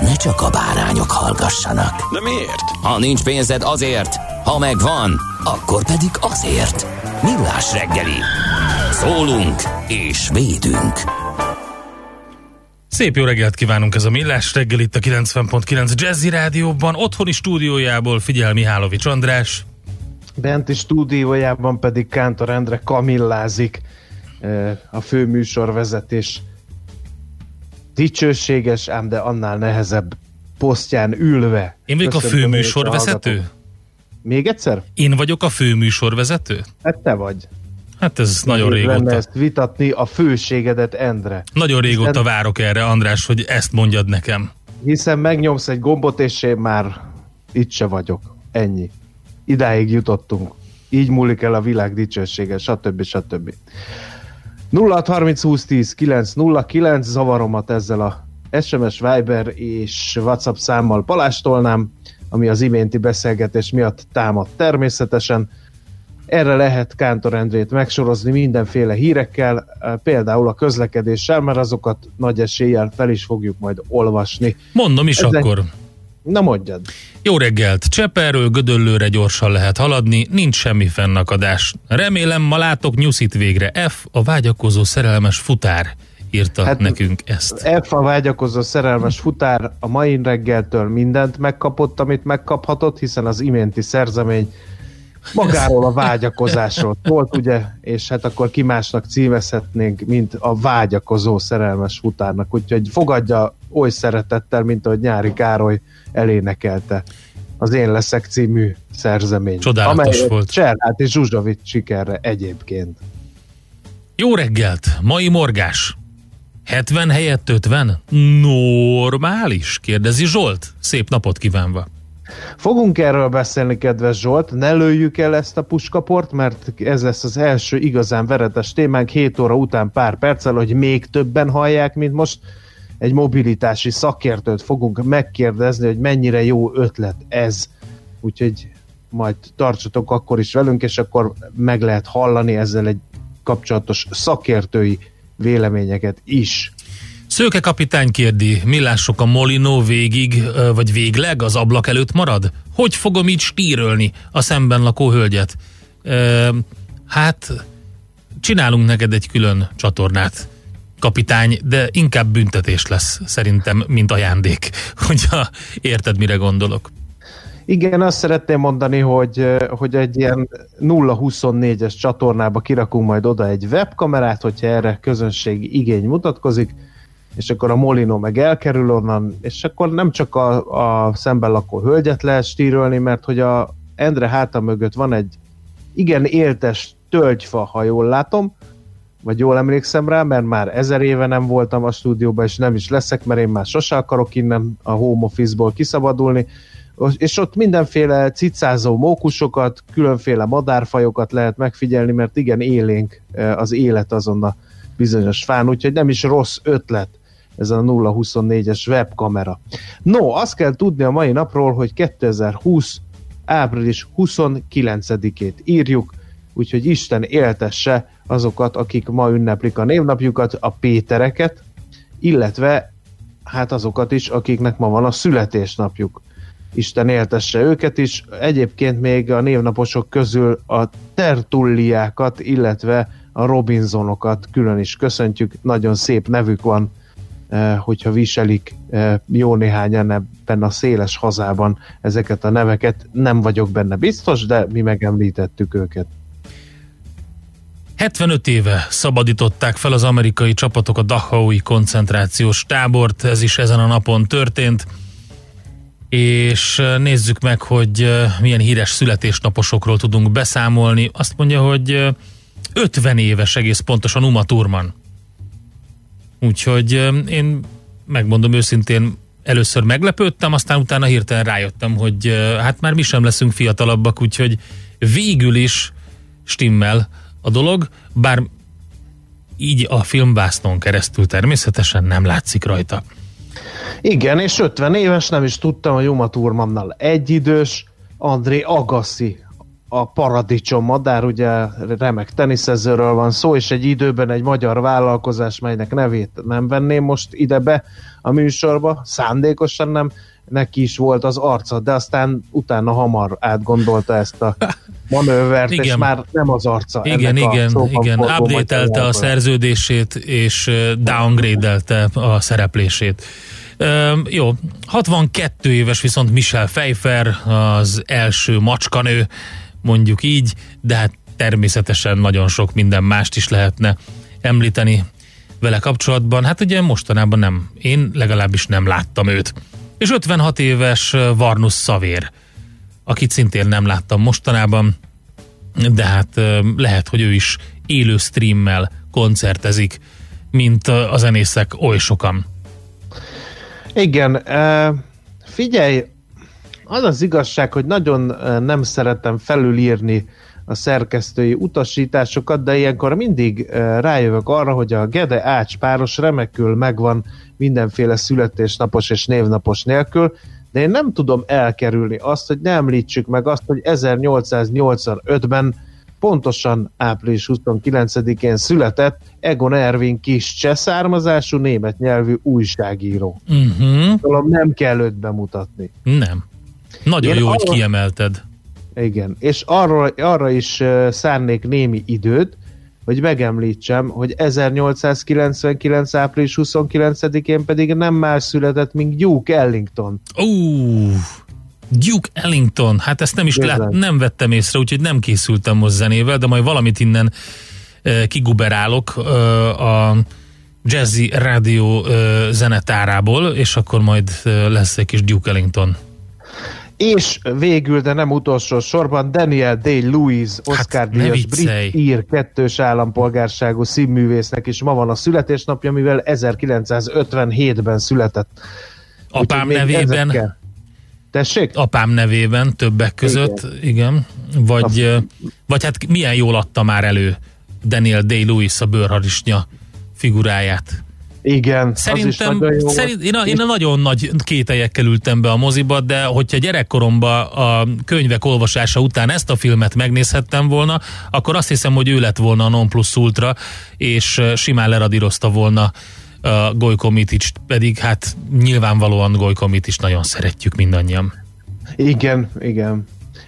ne csak a bárányok hallgassanak. De miért? Ha nincs pénzed azért, ha megvan, akkor pedig azért. Millás reggeli. Szólunk és védünk. Szép jó reggelt kívánunk ez a Millás reggel itt a 90.9 Jazzy Rádióban, otthoni stúdiójából figyel Mihálovics András. Benti stúdiójában pedig Kántor Endre kamillázik eh, a főműsorvezetés dicsőséges, ám de annál nehezebb posztján ülve. Én vagyok a Köszöntöm főműsorvezető? Még egyszer? Én vagyok a főműsorvezető? Hát te vagy. Hát ez nagyon Nehéz lenne régóta. ezt vitatni a főségedet, Endre. Nagyon régóta Hiszen- várok erre, András, hogy ezt mondjad nekem. Hiszen megnyomsz egy gombot, és én már itt se vagyok. Ennyi. Idáig jutottunk. Így múlik el a világ dicsősége, stb. stb. 0630 20 10 909 zavaromat ezzel a SMS, Viber és WhatsApp számmal palástolnám, ami az iménti beszélgetés miatt támad természetesen. Erre lehet Kántor Endrét megsorozni mindenféle hírekkel, például a közlekedéssel, mert azokat nagy eséllyel fel is fogjuk majd olvasni. Mondom is Ezek- akkor. Na mondjad! Jó reggelt! Cseperről Gödöllőre gyorsan lehet haladni, nincs semmi fennakadás. Remélem ma látok nyuszit végre. F, a vágyakozó szerelmes futár írta hát, nekünk ezt. F a vágyakozó szerelmes futár a mai reggeltől mindent megkapott, amit megkaphatott, hiszen az iménti szerzemény magáról a vágyakozásról szólt, ugye, és hát akkor ki másnak címezhetnénk, mint a vágyakozó szerelmes futárnak, úgyhogy fogadja oly szeretettel, mint ahogy Nyári Károly elénekelte az Én leszek című szerzemény. Csodálatos volt. Cserhát és Zsuzsavics sikerre egyébként. Jó reggelt! Mai morgás. 70 helyett 50? Normális? Kérdezi Zsolt. Szép napot kívánva. Fogunk erről beszélni, kedves Zsolt, ne lőjük el ezt a puskaport, mert ez lesz az első igazán veretes témánk 7 óra után pár perccel, hogy még többen hallják, mint most. Egy mobilitási szakértőt fogunk megkérdezni, hogy mennyire jó ötlet ez. Úgyhogy majd tartsatok akkor is velünk, és akkor meg lehet hallani ezzel egy kapcsolatos szakértői véleményeket is. Szőke kapitány kérdi, millások a Molino végig, vagy végleg az ablak előtt marad? Hogy fogom így stírölni a szemben lakó hölgyet? Ö, hát, csinálunk neked egy külön csatornát, kapitány, de inkább büntetés lesz szerintem, mint ajándék, hogyha érted, mire gondolok. Igen, azt szeretném mondani, hogy, hogy egy ilyen 0-24-es csatornába kirakunk majd oda egy webkamerát, hogyha erre közönségi igény mutatkozik, és akkor a Molino meg elkerül onnan, és akkor nem csak a, a szemben lakó hölgyet lehet stírölni, mert hogy a Endre háta mögött van egy igen éltes tölgyfa, ha jól látom, vagy jól emlékszem rá, mert már ezer éve nem voltam a stúdióban, és nem is leszek, mert én már sose akarok innen a home office-ból kiszabadulni, és ott mindenféle cicázó mókusokat, különféle madárfajokat lehet megfigyelni, mert igen élénk az élet azon a bizonyos fán, úgyhogy nem is rossz ötlet ez a 024-es webkamera. No, azt kell tudni a mai napról, hogy 2020 április 29-ét írjuk, úgyhogy Isten éltesse azokat, akik ma ünneplik a névnapjukat, a Pétereket, illetve hát azokat is, akiknek ma van a születésnapjuk. Isten éltesse őket is. Egyébként még a névnaposok közül a Tertulliákat, illetve a Robinsonokat külön is köszöntjük. Nagyon szép nevük van hogyha viselik jó néhányan ebben a széles hazában ezeket a neveket. Nem vagyok benne biztos, de mi megemlítettük őket. 75 éve szabadították fel az amerikai csapatok a Dachaui koncentrációs tábort, ez is ezen a napon történt, és nézzük meg, hogy milyen híres születésnaposokról tudunk beszámolni. Azt mondja, hogy 50 éves egész pontosan Uma Thurman. Úgyhogy én megmondom őszintén, először meglepődtem, aztán utána hirtelen rájöttem, hogy hát már mi sem leszünk fiatalabbak, úgyhogy végül is stimmel a dolog, bár így a filmvásznon keresztül természetesen nem látszik rajta. Igen, és 50 éves, nem is tudtam, hogy Uma Thurmannal egyidős, André Agassi a paradicsom madár, ugye remek teniszezőről van szó, és egy időben egy magyar vállalkozás, melynek nevét nem venném most ide be a műsorba, szándékosan nem, neki is volt az arca, de aztán utána hamar átgondolta ezt a manővert, igen. és már nem az arca. Igen, igen, igen, update a szerződését, és downgrade a szereplését. Üm, jó, 62 éves viszont Michel Pfeiffer, az első macskanő, mondjuk így, de hát természetesen nagyon sok minden mást is lehetne említeni vele kapcsolatban. Hát ugye mostanában nem, én legalábbis nem láttam őt. És 56 éves Varnus Szavér, akit szintén nem láttam mostanában, de hát lehet, hogy ő is élő streammel koncertezik, mint a zenészek oly sokan. Igen, figyelj, az az igazság, hogy nagyon nem szeretem felülírni a szerkesztői utasításokat, de ilyenkor mindig rájövök arra, hogy a Gede Ács páros remekül megvan mindenféle születésnapos és névnapos nélkül, de én nem tudom elkerülni azt, hogy ne említsük meg azt, hogy 1885-ben pontosan április 29-én született Egon Ervin kis cseh származású német nyelvű újságíró. Uh-huh. nem kell őt bemutatni. Nem. Nagyon Én jó, arra, hogy kiemelted. Igen, és arra, arra is szárnék némi időt, hogy megemlítsem, hogy 1899. április 29-én pedig nem más született, mint Duke Ellington. Ó, Duke Ellington, hát ezt nem is lát, nem vettem észre, úgyhogy nem készültem most zenével, de majd valamit innen e, kiguberálok e, a Jazzy Rádió e, zenetárából, és akkor majd lesz egy kis Duke Ellington és végül, de nem utolsó sorban Daniel Day-Lewis, Oscar hát, díjas brit ír kettős állampolgárságú színművésznek is ma van a születésnapja, mivel 1957-ben született. Apám nevében ezekkel... Tessék? Apám nevében többek között, igen. igen. Vagy, vagy hát milyen jól adta már elő Daniel Day-Lewis a bőrharisnya figuráját. Igen, Szerintem, az is nagyon jó. Szerint, én, a, én a nagyon nagy kételyekkel ültem be a moziba, de hogyha gyerekkoromban a könyvek olvasása után ezt a filmet megnézhettem volna, akkor azt hiszem, hogy ő lett volna a non plus ultra, és simán leradírozta volna a Gojko Mitic, pedig hát nyilvánvalóan Gojko is nagyon szeretjük mindannyian. Igen, igen.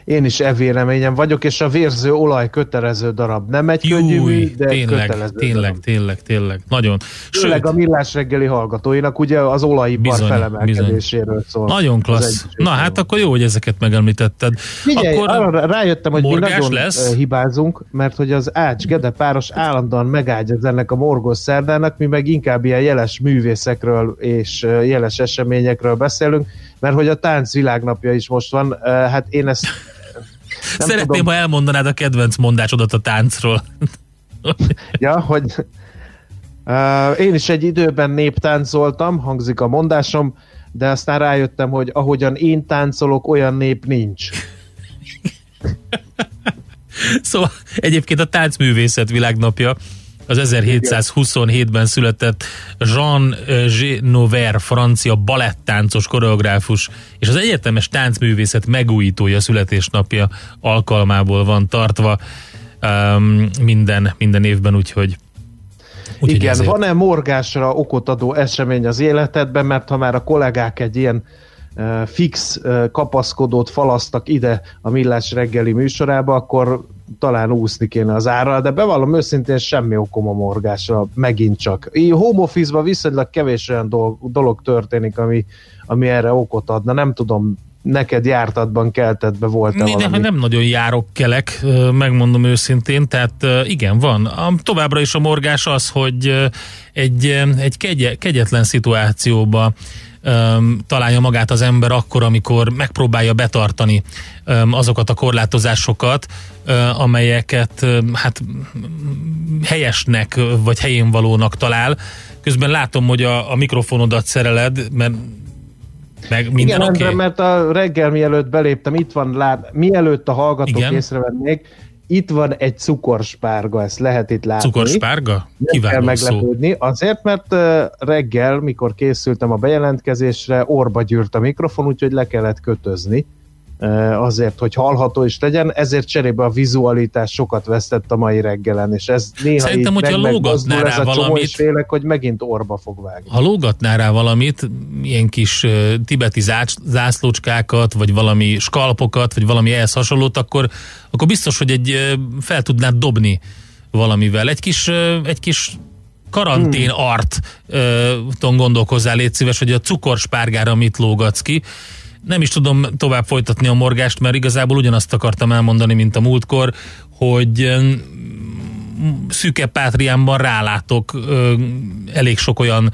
Én is e véleményem vagyok, és a vérző olaj kötelező darab. Nem egy könnyű mű, de tényleg, kötelező tényleg, darab. tényleg, tényleg, nagyon. Főleg a millás reggeli hallgatóinak ugye az olajipar felemelkedéséről szól. Nagyon klassz. Na hát akkor jó, hogy ezeket megemlítetted. Figyelj, akkor arra rájöttem, hogy mi nagyon lesz. hibázunk, mert hogy az Ács Gede páros állandóan megágyaz ennek a morgos szerdának, mi meg inkább ilyen jeles művészekről és jeles eseményekről beszélünk, mert hogy a tánc világnapja is most van, hát én ezt Szeretném, tudom. ha elmondanád a kedvenc mondásodat a táncról. ja, hogy uh, én is egy időben néptáncoltam, hangzik a mondásom, de aztán rájöttem, hogy ahogyan én táncolok, olyan nép nincs. szóval egyébként a táncművészet világnapja az 1727-ben született Jean Genover, francia balettáncos koreográfus, és az egyetemes táncművészet megújítója születésnapja alkalmából van tartva um, minden, minden évben, úgyhogy úgy, Igen, ezért... van-e morgásra okot adó esemény az életedben, mert ha már a kollégák egy ilyen fix kapaszkodót falasztak ide a Millás reggeli műsorába, akkor talán úszni kéne az ára, de bevallom őszintén semmi okom a morgásra, megint csak. Így home office viszonylag kevés olyan dolog, dolog történik, ami, ami erre okot adna, nem tudom, neked jártatban keltetbe volt Mi, de nem nagyon járok kelek, megmondom őszintén, tehát igen, van. Továbbra is a morgás az, hogy egy, egy kegye, kegyetlen szituációba um, találja magát az ember akkor, amikor megpróbálja betartani um, azokat a korlátozásokat, uh, amelyeket um, hát helyesnek vagy helyén valónak talál. Közben látom, hogy a, a mikrofonodat szereled, mert meg minden Igen, okay? mert a reggel mielőtt beléptem, itt van, lát, mielőtt a hallgatók Igen. észrevennék, itt van egy cukorspárga, ezt lehet itt látni. Cukorspárga? Nem kell meglepődni. Szó. Azért, mert reggel, mikor készültem a bejelentkezésre, orba gyűrt a mikrofon, úgyhogy le kellett kötözni azért, hogy hallható is legyen, ezért cserébe a vizualitás sokat vesztett a mai reggelen, és ez néha Szerintem, így hogyha lógatnál rá valamit, és félek, hogy megint orba fog vágni. Ha lógatnál rá valamit, ilyen kis uh, tibeti zászlócskákat, vagy valami skalpokat, vagy valami ehhez hasonlót, akkor, akkor biztos, hogy egy uh, fel tudnád dobni valamivel. Egy kis, uh, egy kis karantén hmm. art uh, gondolkozzál, légy szíves, hogy a cukorspárgára mit lógatsz ki, nem is tudom tovább folytatni a morgást, mert igazából ugyanazt akartam elmondani, mint a múltkor, hogy szűke pátriámban rálátok elég sok olyan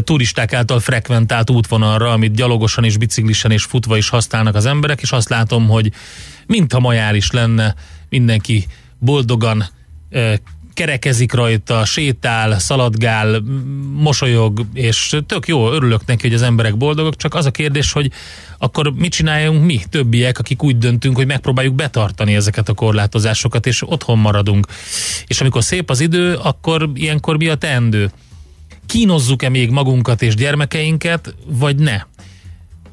turisták által frekventált útvonalra, amit gyalogosan és biciklisen és futva is használnak az emberek, és azt látom, hogy mintha majál is lenne, mindenki boldogan kerekezik rajta, sétál, szaladgál, mosolyog, és tök jó, örülök neki, hogy az emberek boldogok, csak az a kérdés, hogy akkor mit csináljunk mi, többiek, akik úgy döntünk, hogy megpróbáljuk betartani ezeket a korlátozásokat, és otthon maradunk. És amikor szép az idő, akkor ilyenkor mi a teendő? Kínozzuk-e még magunkat és gyermekeinket, vagy ne?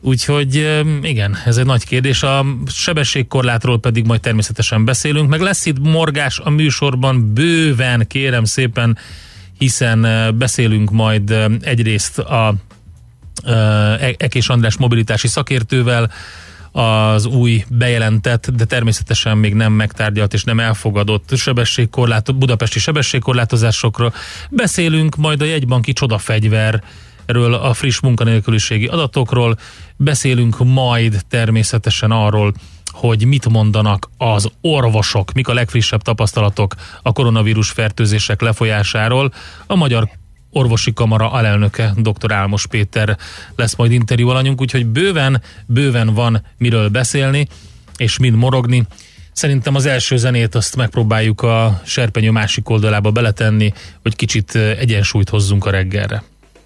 Úgyhogy igen, ez egy nagy kérdés. A sebességkorlátról pedig majd természetesen beszélünk, meg lesz itt morgás a műsorban bőven, kérem szépen, hiszen beszélünk majd egyrészt a e- Ekés András mobilitási szakértővel, az új bejelentett, de természetesen még nem megtárgyalt és nem elfogadott sebességkorlát, budapesti sebességkorlátozásokról. Beszélünk majd a jegybanki csodafegyver erről a friss munkanélküliségi adatokról, beszélünk majd természetesen arról, hogy mit mondanak az orvosok, mik a legfrissebb tapasztalatok a koronavírus fertőzések lefolyásáról. A Magyar Orvosi Kamara alelnöke, dr. Álmos Péter lesz majd interjú alanyunk, úgyhogy bőven, bőven van miről beszélni, és mind morogni. Szerintem az első zenét azt megpróbáljuk a serpenyő másik oldalába beletenni, hogy kicsit egyensúlyt hozzunk a reggelre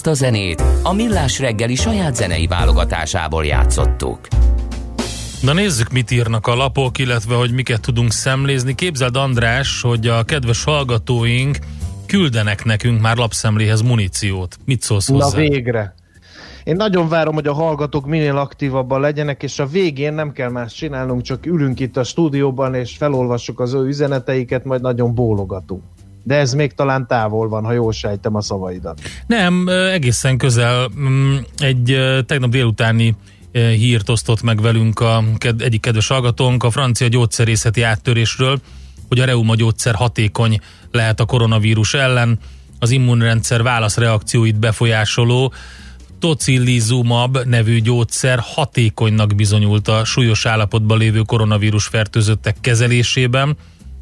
Ezt a zenét a Millás reggeli saját zenei válogatásából játszottuk. Na nézzük, mit írnak a lapok, illetve hogy miket tudunk szemlézni. Képzeld András, hogy a kedves hallgatóink küldenek nekünk már lapszemléhez muníciót. Mit szólsz hozzá? Na végre. Én nagyon várom, hogy a hallgatók minél aktívabban legyenek, és a végén nem kell más csinálnunk, csak ülünk itt a stúdióban, és felolvassuk az ő üzeneteiket, majd nagyon bólogatunk. De ez még talán távol van, ha jól sejtem a szavaidat. Nem, egészen közel. Mm, egy tegnap délutáni hírt osztott meg velünk a egyik kedves hallgatónk a francia gyógyszerészeti áttörésről, hogy a reuma gyógyszer hatékony lehet a koronavírus ellen, az immunrendszer válaszreakcióit befolyásoló tocillizumab nevű gyógyszer hatékonynak bizonyult a súlyos állapotban lévő koronavírus fertőzöttek kezelésében.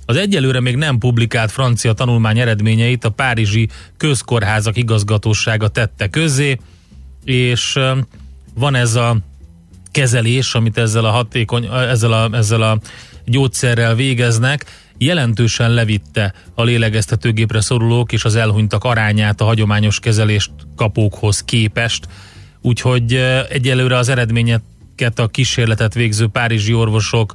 Az egyelőre még nem publikált francia tanulmány eredményeit a Párizsi Közkórházak igazgatósága tette közzé, és van ez a kezelés, amit ezzel a hatékony, ezzel a, ezzel a gyógyszerrel végeznek, jelentősen levitte a lélegeztetőgépre szorulók és az elhunytak arányát a hagyományos kezelést kapókhoz képest. Úgyhogy egyelőre az eredményeket a kísérletet végző párizsi orvosok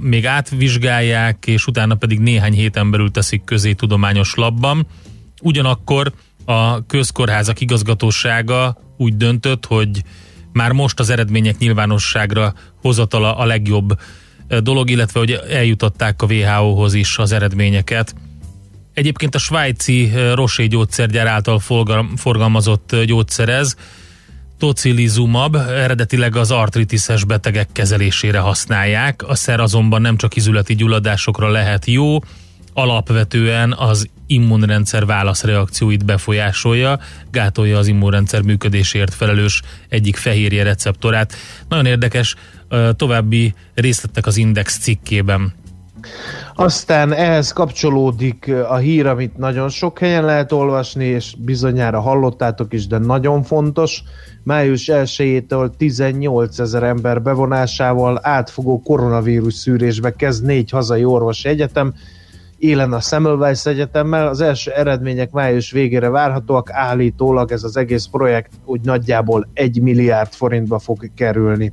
még átvizsgálják, és utána pedig néhány héten belül teszik közé tudományos labban. Ugyanakkor a közkórházak igazgatósága úgy döntött, hogy már most az eredmények nyilvánosságra hozatala a legjobb dolog, illetve hogy eljutották a WHO-hoz is az eredményeket. Egyébként a svájci Roché gyógyszergyár által forgalmazott gyógyszerez, tocilizumab eredetileg az artritises betegek kezelésére használják. A szer azonban nem csak izületi gyulladásokra lehet jó, alapvetően az immunrendszer válaszreakcióit befolyásolja, gátolja az immunrendszer működésért felelős egyik fehérje receptorát. Nagyon érdekes, további részletek az Index cikkében. Aztán ehhez kapcsolódik a hír, amit nagyon sok helyen lehet olvasni, és bizonyára hallottátok is, de nagyon fontos. Május 1-től 18 ezer ember bevonásával átfogó koronavírus szűrésbe kezd négy hazai orvosi egyetem, élen a Semmelweis Egyetemmel. Az első eredmények május végére várhatóak, állítólag ez az egész projekt úgy nagyjából egy milliárd forintba fog kerülni.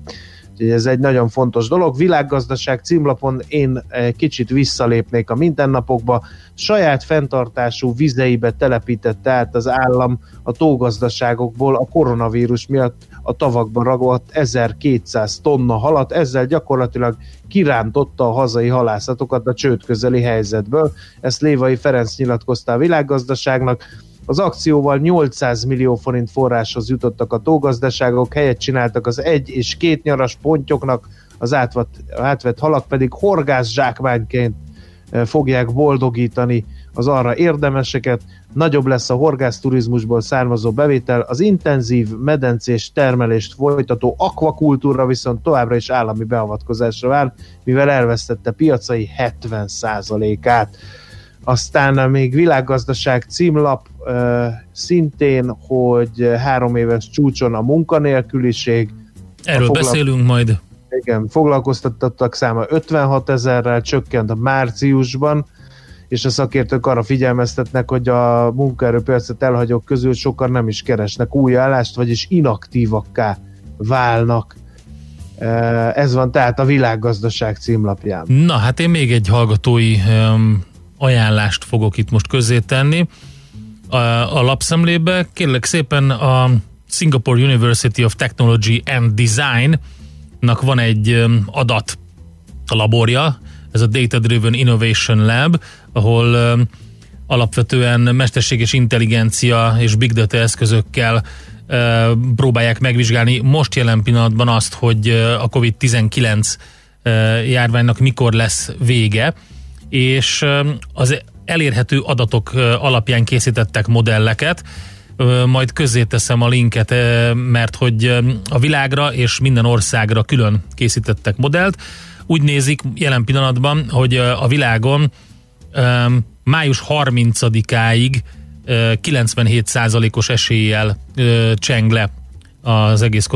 Úgyhogy ez egy nagyon fontos dolog. Világgazdaság címlapon én kicsit visszalépnék a mindennapokba. Saját fenntartású vizeibe telepítette át az állam a tógazdaságokból a koronavírus miatt a tavakban ragadt 1200 tonna halat, ezzel gyakorlatilag kirántotta a hazai halászatokat a csőd közeli helyzetből. Ezt Lévai Ferenc nyilatkozta a világgazdaságnak az akcióval 800 millió forint forráshoz jutottak a tógazdaságok, helyet csináltak az egy és két nyaras pontyoknak, az átvett, átvett halak pedig horgász zsákmányként eh, fogják boldogítani az arra érdemeseket, nagyobb lesz a horgászturizmusból származó bevétel, az intenzív medencés termelést folytató akvakultúra viszont továbbra is állami beavatkozásra vár, mivel elvesztette piacai 70%-át. Aztán még világgazdaság címlap szintén, hogy három éves csúcson a munkanélküliség. Erről a foglalko- beszélünk majd. Igen, foglalkoztatottak száma 56 ezerrel csökkent a márciusban, és a szakértők arra figyelmeztetnek, hogy a munkaerőpiacot elhagyók közül sokan nem is keresnek új állást, vagyis inaktívakká válnak. Ez van tehát a világgazdaság címlapján. Na, hát én még egy hallgatói um, ajánlást fogok itt most közzé tenni a, a lapszemlébe. Kérlek szépen a Singapore University of Technology and Design-nak van egy adat laborja, ez a Data Driven Innovation Lab, ahol alapvetően mesterséges intelligencia és big data eszközökkel próbálják megvizsgálni most jelen pillanatban azt, hogy a COVID-19 járványnak mikor lesz vége, és az elérhető adatok alapján készítettek modelleket, majd teszem a linket, mert hogy a világra és minden országra külön készítettek modellt. Úgy nézik jelen pillanatban, hogy a világon május 30-áig 97%-os eséllyel cseng le az egész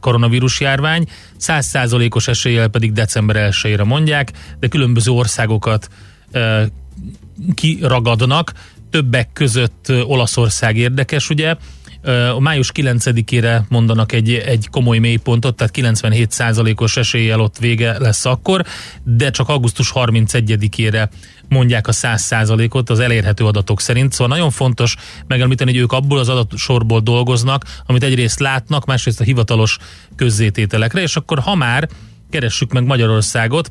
koronavírus járvány, 100%-os eséllyel pedig december 1-ére mondják, de különböző országokat kiragadnak, többek között Olaszország érdekes, ugye, A május 9-ére mondanak egy, egy komoly mélypontot, tehát 97%-os eséllyel ott vége lesz akkor, de csak augusztus 31-ére mondják a 100%-ot az elérhető adatok szerint. Szóval nagyon fontos megemlíteni, hogy ők abból az adatsorból dolgoznak, amit egyrészt látnak, másrészt a hivatalos közzétételekre, és akkor ha már keressük meg Magyarországot,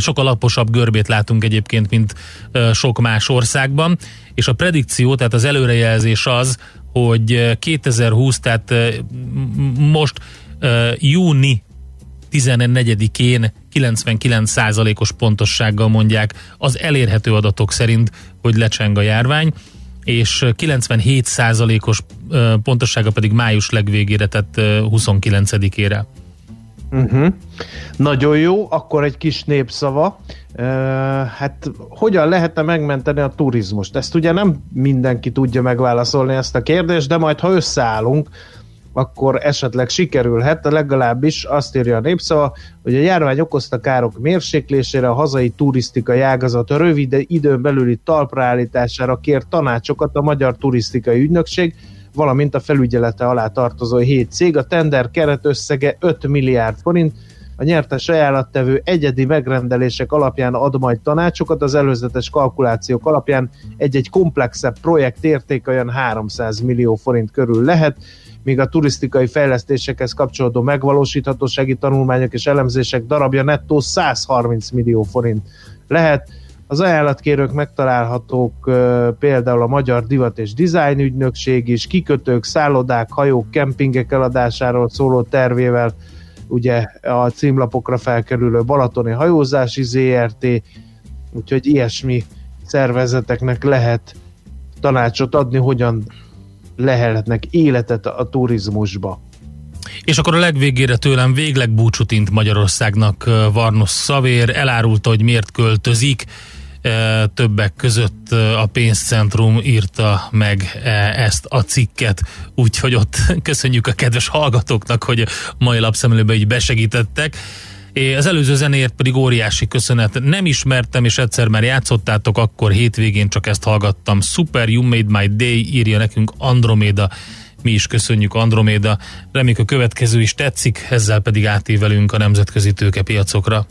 sokkal laposabb görbét látunk egyébként, mint sok más országban, és a predikció, tehát az előrejelzés az, hogy 2020, tehát most júni 14-én 99%-os pontossággal mondják az elérhető adatok szerint, hogy lecseng a járvány, és 97%-os pontossága pedig május legvégére, tehát 29-ére. Uh-huh. Nagyon jó, akkor egy kis népszava. Uh, hát hogyan lehetne megmenteni a turizmust? Ezt ugye nem mindenki tudja megválaszolni ezt a kérdést, de majd ha összeállunk, akkor esetleg sikerülhet, legalábbis azt írja a népszava, hogy a járvány okozta károk mérséklésére a hazai turisztikai ágazat a rövid időn belüli talpraállítására kért tanácsokat a Magyar Turisztikai Ügynökség, valamint a felügyelete alá tartozó 7 cég. A tender keretösszege 5 milliárd forint, a nyertes ajánlattevő egyedi megrendelések alapján ad majd tanácsokat, az előzetes kalkulációk alapján egy-egy komplexebb projekt értéke olyan 300 millió forint körül lehet, míg a turisztikai fejlesztésekhez kapcsolódó megvalósíthatósági tanulmányok és elemzések darabja nettó 130 millió forint lehet. Az ajánlatkérők megtalálhatók például a Magyar Divat és Design ügynökség is, kikötők, szállodák, hajók, kempingek eladásáról szóló tervével, ugye a címlapokra felkerülő Balatoni Hajózási ZRT, úgyhogy ilyesmi szervezeteknek lehet tanácsot adni, hogyan lehetnek életet a turizmusba. És akkor a legvégére tőlem végleg búcsutint Magyarországnak Varnos Szavér, elárulta, hogy miért költözik, többek között a pénzcentrum írta meg ezt a cikket, úgyhogy ott köszönjük a kedves hallgatóknak, hogy mai lapszemlőbe így besegítettek. Az előző zenéért pedig óriási köszönet. Nem ismertem, és egyszer már játszottátok, akkor hétvégén csak ezt hallgattam. Super, you made my day, írja nekünk Andromeda. Mi is köszönjük Androméda. Reméljük a következő is tetszik, ezzel pedig átívelünk a nemzetközi tőkepiacokra.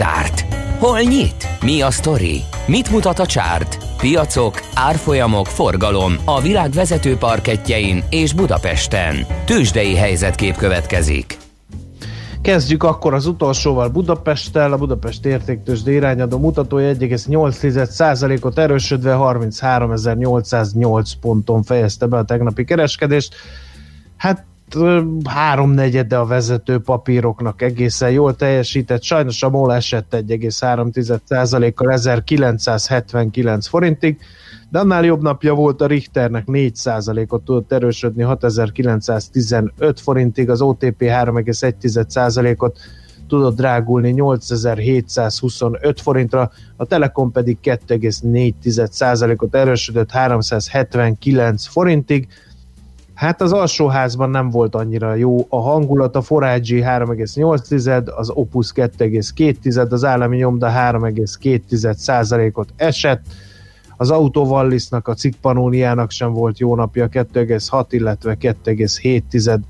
Zárt? Hol nyit? Mi a sztori? Mit mutat a csárt? Piacok, árfolyamok, forgalom a világ vezető parketjein és Budapesten. Tősdei helyzetkép következik. Kezdjük akkor az utolsóval Budapesttel. A Budapest értéktősde irányadó mutatója 1,8%-ot erősödve 33.808 ponton fejezte be a tegnapi kereskedést. Hát háromnegyede a vezető papíroknak egészen jól teljesített, sajnos a MOL esett 1,3%-kal 1979 forintig, de annál jobb napja volt a Richternek 4%-ot tudott erősödni 6915 forintig, az OTP 3,1%-ot tudott drágulni 8725 forintra, a Telekom pedig 2,4%-ot erősödött 379 forintig, Hát az alsóházban nem volt annyira jó. A hangulat, a Forágyi 3,8, az Opus 2,2, az állami nyomda 3,2 ot esett, az Autovallisnak, a Cikkpanóniának sem volt jó napja, 2,6, illetve 2,7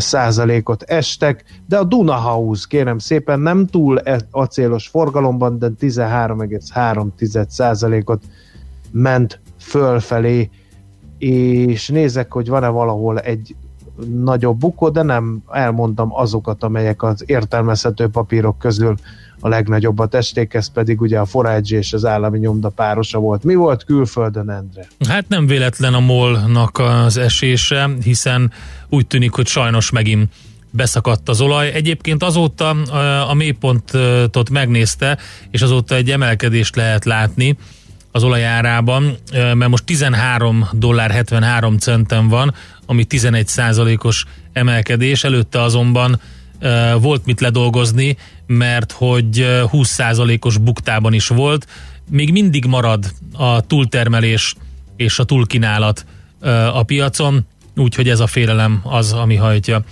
százalékot estek, de a Dunahaus kérem szépen nem túl e- acélos forgalomban, de 13,3 százalékot ment fölfelé és nézek, hogy van-e valahol egy nagyobb bukó, de nem elmondtam azokat, amelyek az értelmezhető papírok közül a legnagyobbat testék, ez pedig ugye a Forágyi és az állami nyomda párosa volt. Mi volt külföldön, Endre? Hát nem véletlen a molnak az esése, hiszen úgy tűnik, hogy sajnos megint beszakadt az olaj. Egyébként azóta a mélypontot megnézte, és azóta egy emelkedést lehet látni az olajárában, mert most 13 dollár 73 centen van, ami 11 százalékos emelkedés, előtte azonban volt mit ledolgozni, mert hogy 20 százalékos buktában is volt. Még mindig marad a túltermelés és a túlkínálat a piacon, Úgyhogy ez a félelem az, ami hajtja.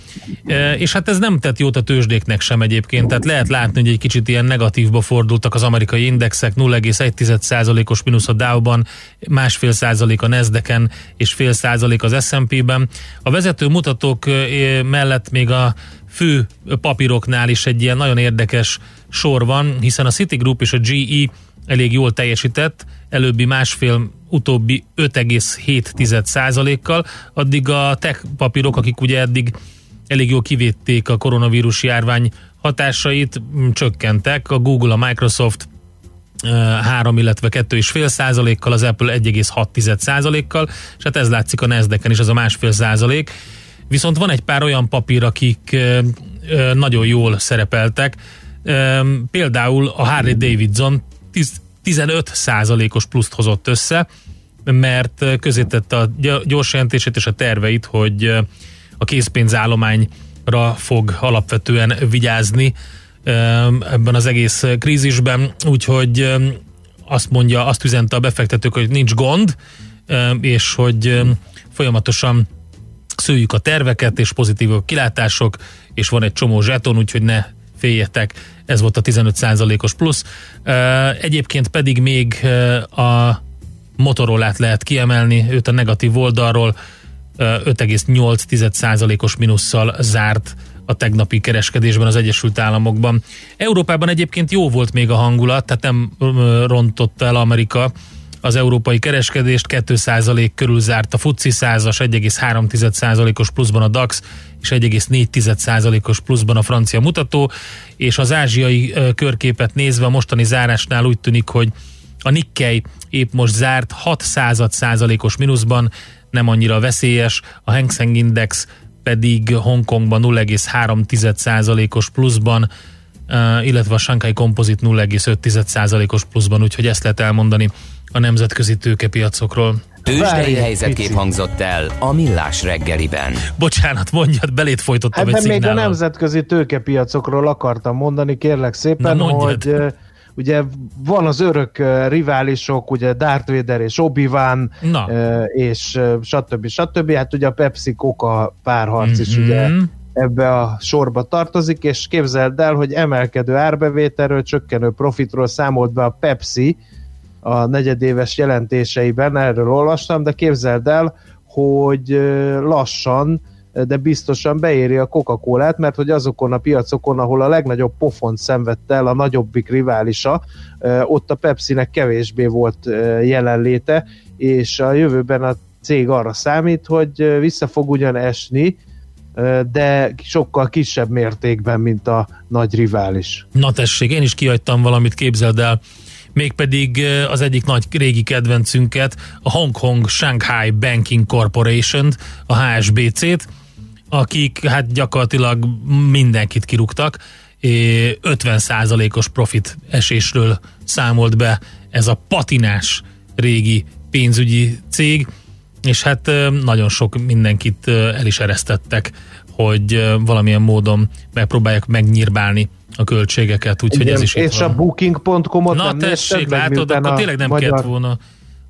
E, és hát ez nem tett jót a tőzsdéknek sem egyébként, tehát lehet látni, hogy egy kicsit ilyen negatívba fordultak az amerikai indexek, 0,1%-os mínusz a Dow-ban, másfél százalék a Nasdaq-en és fél százalék az S&P-ben. A vezető mutatók e, mellett még a fő papíroknál is egy ilyen nagyon érdekes sor van, hiszen a Citigroup és a GE elég jól teljesített, előbbi másfél, utóbbi 5,7%-kal, addig a tech papírok, akik ugye eddig elég jól kivédték a koronavírus járvány hatásait, csökkentek. A Google, a Microsoft 3, illetve 2,5 százalékkal, az Apple 1,6 százalékkal, és hát ez látszik a nasdaq is, az a másfél százalék. Viszont van egy pár olyan papír, akik nagyon jól szerepeltek, például a Harley Davidson 15 százalékos pluszt hozott össze, mert közétette a gyors jelentését és a terveit, hogy a készpénzállományra fog alapvetően vigyázni ebben az egész krízisben, úgyhogy azt mondja, azt üzente a befektetők, hogy nincs gond, és hogy folyamatosan szőjük a terveket, és pozitív a kilátások, és van egy csomó zseton, úgyhogy ne féljetek, ez volt a 15%-os plusz. Egyébként pedig még a Motorolát lehet kiemelni, őt a negatív oldalról 5,8%-os minusszal zárt a tegnapi kereskedésben az Egyesült Államokban. Európában egyébként jó volt még a hangulat, tehát nem rontott el Amerika az európai kereskedést, 2% körül zárt a FUCI 100-as, 1,3%-os pluszban a DAX, és 1,4%-os pluszban a francia mutató, és az ázsiai körképet nézve a mostani zárásnál úgy tűnik, hogy a Nikkei épp most zárt 6 század százalékos mínuszban, nem annyira veszélyes, a Hang Seng Index pedig Hongkongban 0,3 százalékos pluszban, illetve a Shanghai Composite 0,5 százalékos pluszban, úgyhogy ezt lehet elmondani a nemzetközi tőkepiacokról. Tőzsdei helyzetkép hangzott el a Millás reggeliben. Bocsánat, mondjad, belét folytottam hát, egy még a nemzetközi tőkepiacokról akartam mondani, kérlek szépen, Na, hogy ugye van az örök riválisok, ugye Darth Vader és Na. és stb. stb. Hát ugye a Pepsi-Coca párharc mm-hmm. is ugye mhm. ebbe a sorba tartozik, és képzeld el, hogy emelkedő árbevételről, csökkenő profitról számolt be a Pepsi, a negyedéves jelentéseiben, erről olvastam, de képzeld el, hogy lassan de biztosan beéri a Coca-Colát, mert hogy azokon a piacokon, ahol a legnagyobb pofont szenvedte el a nagyobbik riválisa, ott a Pepsi-nek kevésbé volt jelenléte, és a jövőben a cég arra számít, hogy vissza fog ugyan esni, de sokkal kisebb mértékben, mint a nagy rivális. Na tessék, én is kihagytam valamit, képzeld el, mégpedig az egyik nagy régi kedvencünket, a Hong Kong Shanghai Banking Corporation, a HSBC-t, akik hát gyakorlatilag mindenkit kirúgtak, 50%-os profit esésről számolt be ez a patinás régi pénzügyi cég, és hát nagyon sok mindenkit el is eresztettek, hogy valamilyen módon megpróbálják megnyírbálni a költségeket, úgyhogy ez is És van. a booking.com-ot Na nem tessék, meg, látod, akkor tényleg nem magyar... kellett volna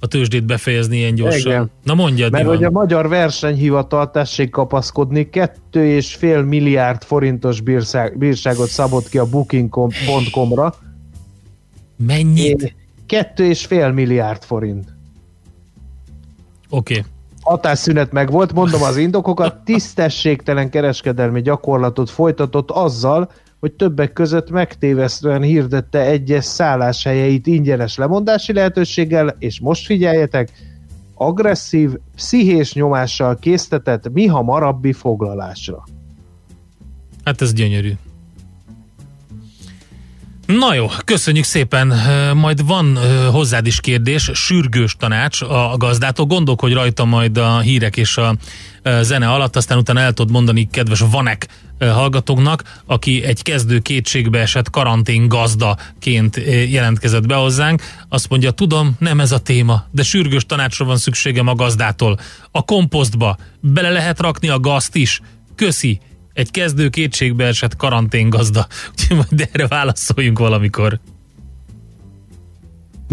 a tőzsdét befejezni ilyen gyorsan. Igen. Na mondjad, Mert hogy a Magyar Versenyhivatal tessék kapaszkodni, 2,5 milliárd forintos bírság, bírságot szabott ki a booking.com-ra. Mennyit? 2,5 milliárd forint. Oké. Okay. Hatásszünet meg volt, mondom az indokokat, tisztességtelen kereskedelmi gyakorlatot folytatott azzal, hogy többek között megtévesztően hirdette egyes szálláshelyeit ingyenes lemondási lehetőséggel, és most figyeljetek, agresszív, pszichés nyomással késztetett mi hamarabbi foglalásra. Hát ez gyönyörű. Na jó, köszönjük szépen. Majd van hozzád is kérdés, sürgős tanács a gazdától. Gondolkodj rajta majd a hírek és a zene alatt, aztán utána el tudod mondani kedves Vanek hallgatóknak, aki egy kezdő kétségbe esett karantén gazdaként jelentkezett be hozzánk. Azt mondja, tudom, nem ez a téma, de sürgős tanácsra van szükségem a gazdától. A komposztba bele lehet rakni a gazt is. Köszi, egy kezdő kétségbe esett karanténgazda. Úgyhogy majd erre válaszoljunk valamikor.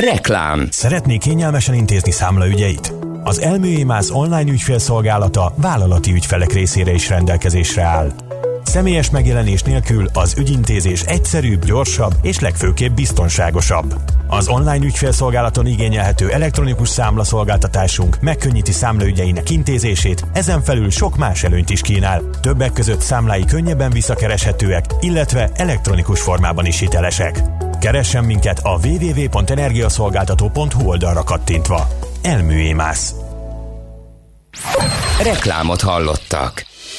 Reklám. Szeretné kényelmesen intézni számlaügyeit? Az Elműémász online ügyfélszolgálata vállalati ügyfelek részére is rendelkezésre áll. Személyes megjelenés nélkül az ügyintézés egyszerűbb, gyorsabb és legfőképp biztonságosabb. Az online ügyfélszolgálaton igényelhető elektronikus számlaszolgáltatásunk megkönnyíti számlaügyeinek intézését, ezen felül sok más előnyt is kínál. Többek között számlái könnyebben visszakereshetőek, illetve elektronikus formában is hitelesek. Keressen minket a www.energiaszolgáltató.hu oldalra kattintva. Elműémász. Reklámot hallottak.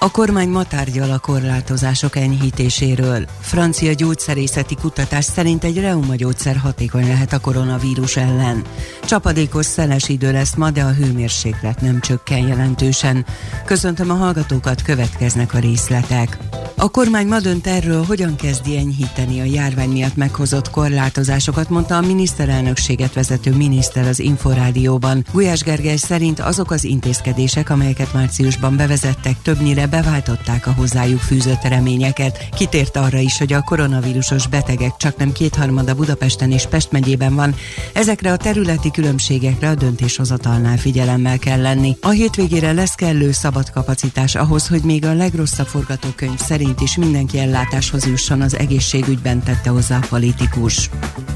A kormány ma tárgyal a korlátozások enyhítéséről. Francia gyógyszerészeti kutatás szerint egy reumagyógyszer hatékony lehet a koronavírus ellen. Csapadékos szeles idő lesz ma, de a hőmérséklet nem csökken jelentősen. Köszöntöm a hallgatókat, következnek a részletek. A kormány ma dönt erről, hogyan kezdi enyhíteni a járvány miatt meghozott korlátozásokat, mondta a miniszterelnökséget vezető miniszter az Inforádióban. Gulyás Gergely szerint azok az intézkedések, amelyeket márciusban bevezettek, többnyire beváltották a hozzájuk fűzött reményeket. Kitért arra is, hogy a koronavírusos betegek csak nem kétharmada Budapesten és Pest megyében van. Ezekre a területi különbségekre a döntéshozatalnál figyelemmel kell lenni. A hétvégére lesz kellő szabad kapacitás ahhoz, hogy még a legrosszabb forgatókönyv szerint is mindenki ellátáshoz jusson az egészségügyben, tette hozzá a politikus.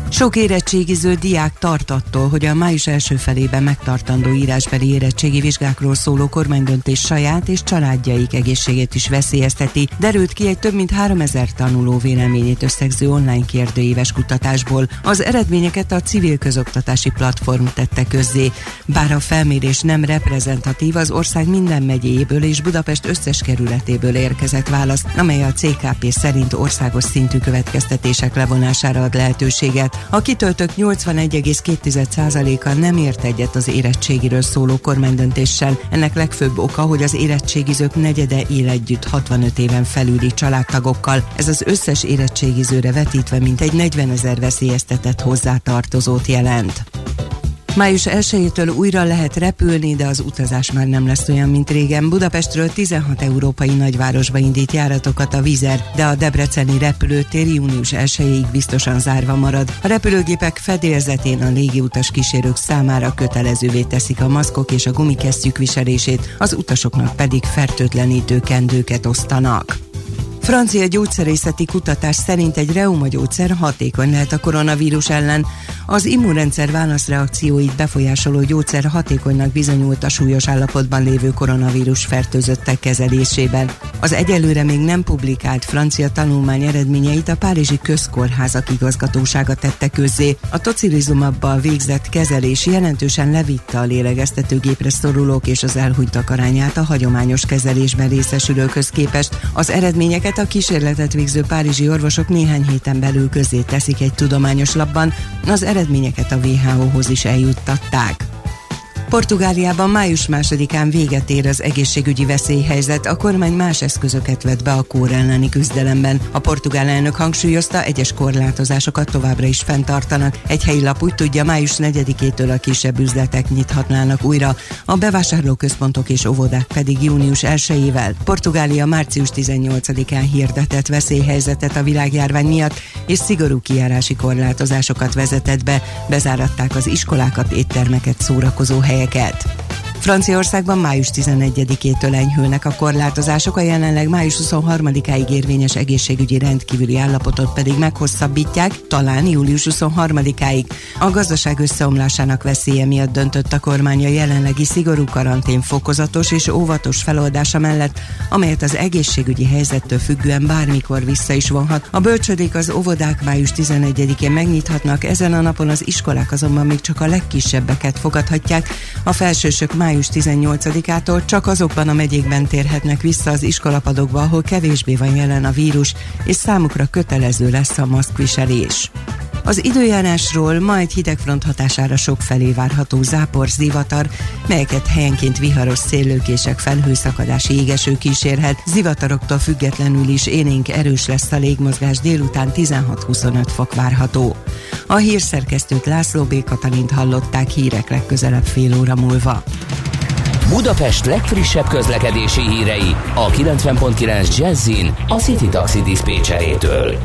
Sok érettségiző diák tart attól, hogy a május első felében megtartandó írásbeli érettségi vizsgákról szóló kormánydöntés saját és családjaik egészségét is veszélyezteti, derült ki egy több mint 3000 tanuló véleményét összegző online kérdőíves kutatásból. Az eredményeket a civil közoktatási platform tette közzé. Bár a felmérés nem reprezentatív, az ország minden megyéből és Budapest összes kerületéből érkezett válasz, amely a CKP szerint országos szintű következtetések levonására ad lehetőséget. A kitöltők 81,2%-a nem ért egyet az érettségiről szóló kormánydöntéssel. Ennek legfőbb oka, hogy az érettségizők negyede él együtt 65 éven felüli családtagokkal. Ez az összes érettségizőre vetítve mintegy 40 ezer veszélyeztetett hozzátartozót jelent. Május 1-től újra lehet repülni, de az utazás már nem lesz olyan, mint régen. Budapestről 16 európai nagyvárosba indít járatokat a Vizer, de a debreceni repülőtér június 1-ig biztosan zárva marad. A repülőgépek fedélzetén a légiutas kísérők számára kötelezővé teszik a maszkok és a gumikesztyűk viselését, az utasoknak pedig fertőtlenítő kendőket osztanak. Francia gyógyszerészeti kutatás szerint egy reumagyógyszer hatékony lehet a koronavírus ellen. Az immunrendszer válaszreakcióit befolyásoló gyógyszer hatékonynak bizonyult a súlyos állapotban lévő koronavírus fertőzöttek kezelésében. Az egyelőre még nem publikált francia tanulmány eredményeit a Párizsi Közkórházak igazgatósága tette közzé. A tocilizumabbal végzett kezelés jelentősen levitte a lélegeztetőgépre szorulók és az elhunytak arányát a hagyományos kezelésben részesülőkhöz képest. Az eredményeket Ezeket a kísérletet végző párizsi orvosok néhány héten belül közé teszik egy tudományos labban, az eredményeket a WHO-hoz is eljuttatták. Portugáliában május másodikán véget ér az egészségügyi veszélyhelyzet, a kormány más eszközöket vett be a kór elleni küzdelemben. A portugál elnök hangsúlyozta, egyes korlátozásokat továbbra is fenntartanak. Egy helyi lap úgy tudja, május 4-től a kisebb üzletek nyithatnának újra, a bevásárlóközpontok és óvodák pedig június 1-ével. Portugália március 18-án hirdetett veszélyhelyzetet a világjárvány miatt, és szigorú kijárási korlátozásokat vezetett be, bezáratták az iskolákat, éttermeket, szórakozó helyeket helyeket. Franciaországban május 11-től enyhülnek a korlátozások, a jelenleg május 23-áig érvényes egészségügyi rendkívüli állapotot pedig meghosszabbítják, talán július 23-áig. A gazdaság összeomlásának veszélye miatt döntött a kormány a jelenlegi szigorú karantén fokozatos és óvatos feloldása mellett, amelyet az egészségügyi helyzettől függően bármikor vissza is vonhat. A bölcsödék az óvodák május 11-én megnyithatnak, ezen a napon az iskolák azonban még csak a legkisebbeket fogadhatják, a felsősök május május 18-ától csak azokban a megyékben térhetnek vissza az iskolapadokba, ahol kevésbé van jelen a vírus, és számukra kötelező lesz a maszkviselés. Az időjárásról ma egy hidegfront hatására sok felé várható zápor, zivatar, melyeket helyenként viharos széllőkések, felhőszakadási égeső kísérhet. Zivataroktól függetlenül is élénk erős lesz a légmozgás, délután 16-25 fok várható. A hírszerkesztőt László B. Katalint hallották hírek legközelebb fél óra múlva. Budapest legfrissebb közlekedési hírei a 90.9 Jazzin a City Taxi Dispécsejétől.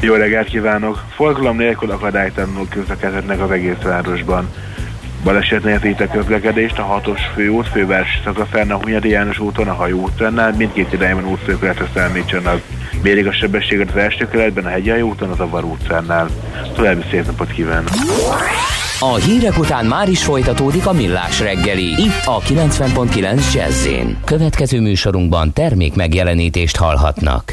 Jó reggelt kívánok! Forgalom nélkül akadálytalanul közlekedhetnek az egész városban. Baleset nehezít a közlekedést a hatos főút fővárosi szakaszán a Hunyadi János úton a Hajó utcánál mindkét irányban útszökületre számítsanak. Mérik a sebességet az első keletben a Hegyai úton az Avar utcánál. További szép napot kívánok! A hírek után már is folytatódik a millás reggeli. Itt a 90.9 jazz Következő műsorunkban termék megjelenítést hallhatnak.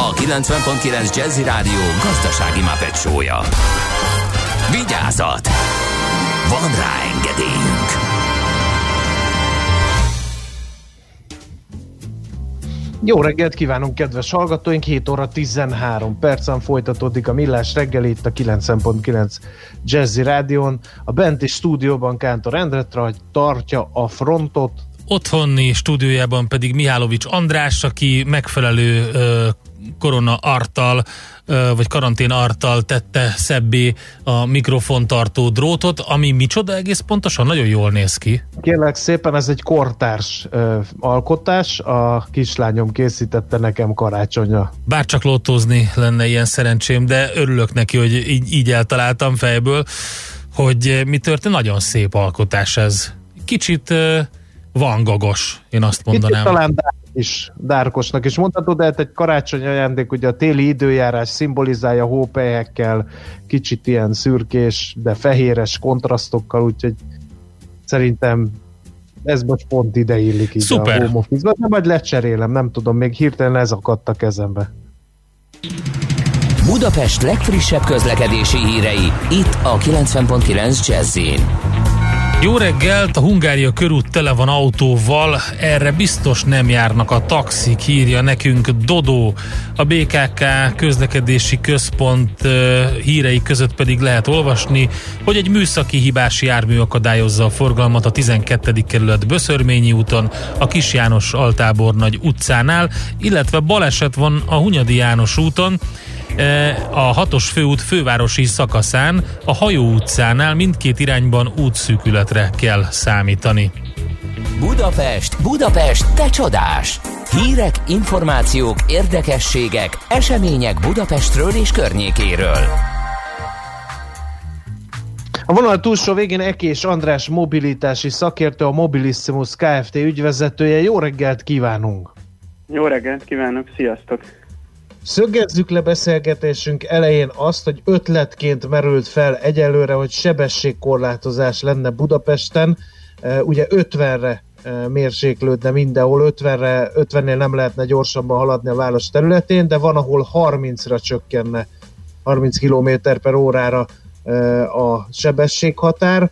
a 90.9 Jazzy Rádió gazdasági mapetsója. Vigyázat! Van rá engedélyünk! Jó reggelt kívánunk, kedves hallgatóink! 7 óra 13 percen folytatódik a Millás reggeli itt a 9.9 Jazzy Rádion. A benti stúdióban Kántor Endre tartja a frontot. Otthoni stúdiójában pedig Mihálovics András, aki megfelelő ö, korona artal vagy karantén artal tette szebbé a mikrofontartó drótot, ami micsoda egész pontosan, nagyon jól néz ki. Kérlek szépen, ez egy kortárs ö, alkotás, a kislányom készítette nekem karácsonya. Bár csak lottózni lenne ilyen szerencsém, de örülök neki, hogy így, így eltaláltam fejből, hogy mi történt, nagyon szép alkotás ez. Kicsit ö, vangagos, én azt mondanám. Kicsit talán is dárkosnak is mondható, de hát egy karácsony ajándék, ugye a téli időjárás szimbolizálja hópelyekkel, kicsit ilyen szürkés, de fehéres kontrasztokkal, úgyhogy szerintem ez most pont ide illik így Szuper. a home office de majd lecserélem, nem tudom, még hirtelen ez akadt a kezembe. Budapest legfrissebb közlekedési hírei, itt a 90.9 jazz jó reggelt, a Hungária körút tele van autóval, erre biztos nem járnak a taxik, írja nekünk Dodó. A BKK közlekedési központ hírei között pedig lehet olvasni, hogy egy műszaki hibás jármű akadályozza a forgalmat a 12. kerület Böszörményi úton, a Kis János Altábornagy utcánál, illetve baleset van a Hunyadi János úton, a hatos főút fővárosi szakaszán, a Hajó utcánál mindkét irányban útszűkületre kell számítani. Budapest, Budapest, te csodás! Hírek, információk, érdekességek, események Budapestről és környékéről. A vonal túlsó végén Ekés András mobilitási szakértő, a Mobilissimus Kft. ügyvezetője. Jó reggelt kívánunk! Jó reggelt kívánok, sziasztok! Szögezzük le beszélgetésünk elején azt, hogy ötletként merült fel egyelőre, hogy sebességkorlátozás lenne Budapesten. Ugye 50-re mérséklődne mindenhol, 50-re, 50-nél nem lehetne gyorsabban haladni a város területén, de van, ahol 30-ra csökkenne 30 km per órára a sebességhatár.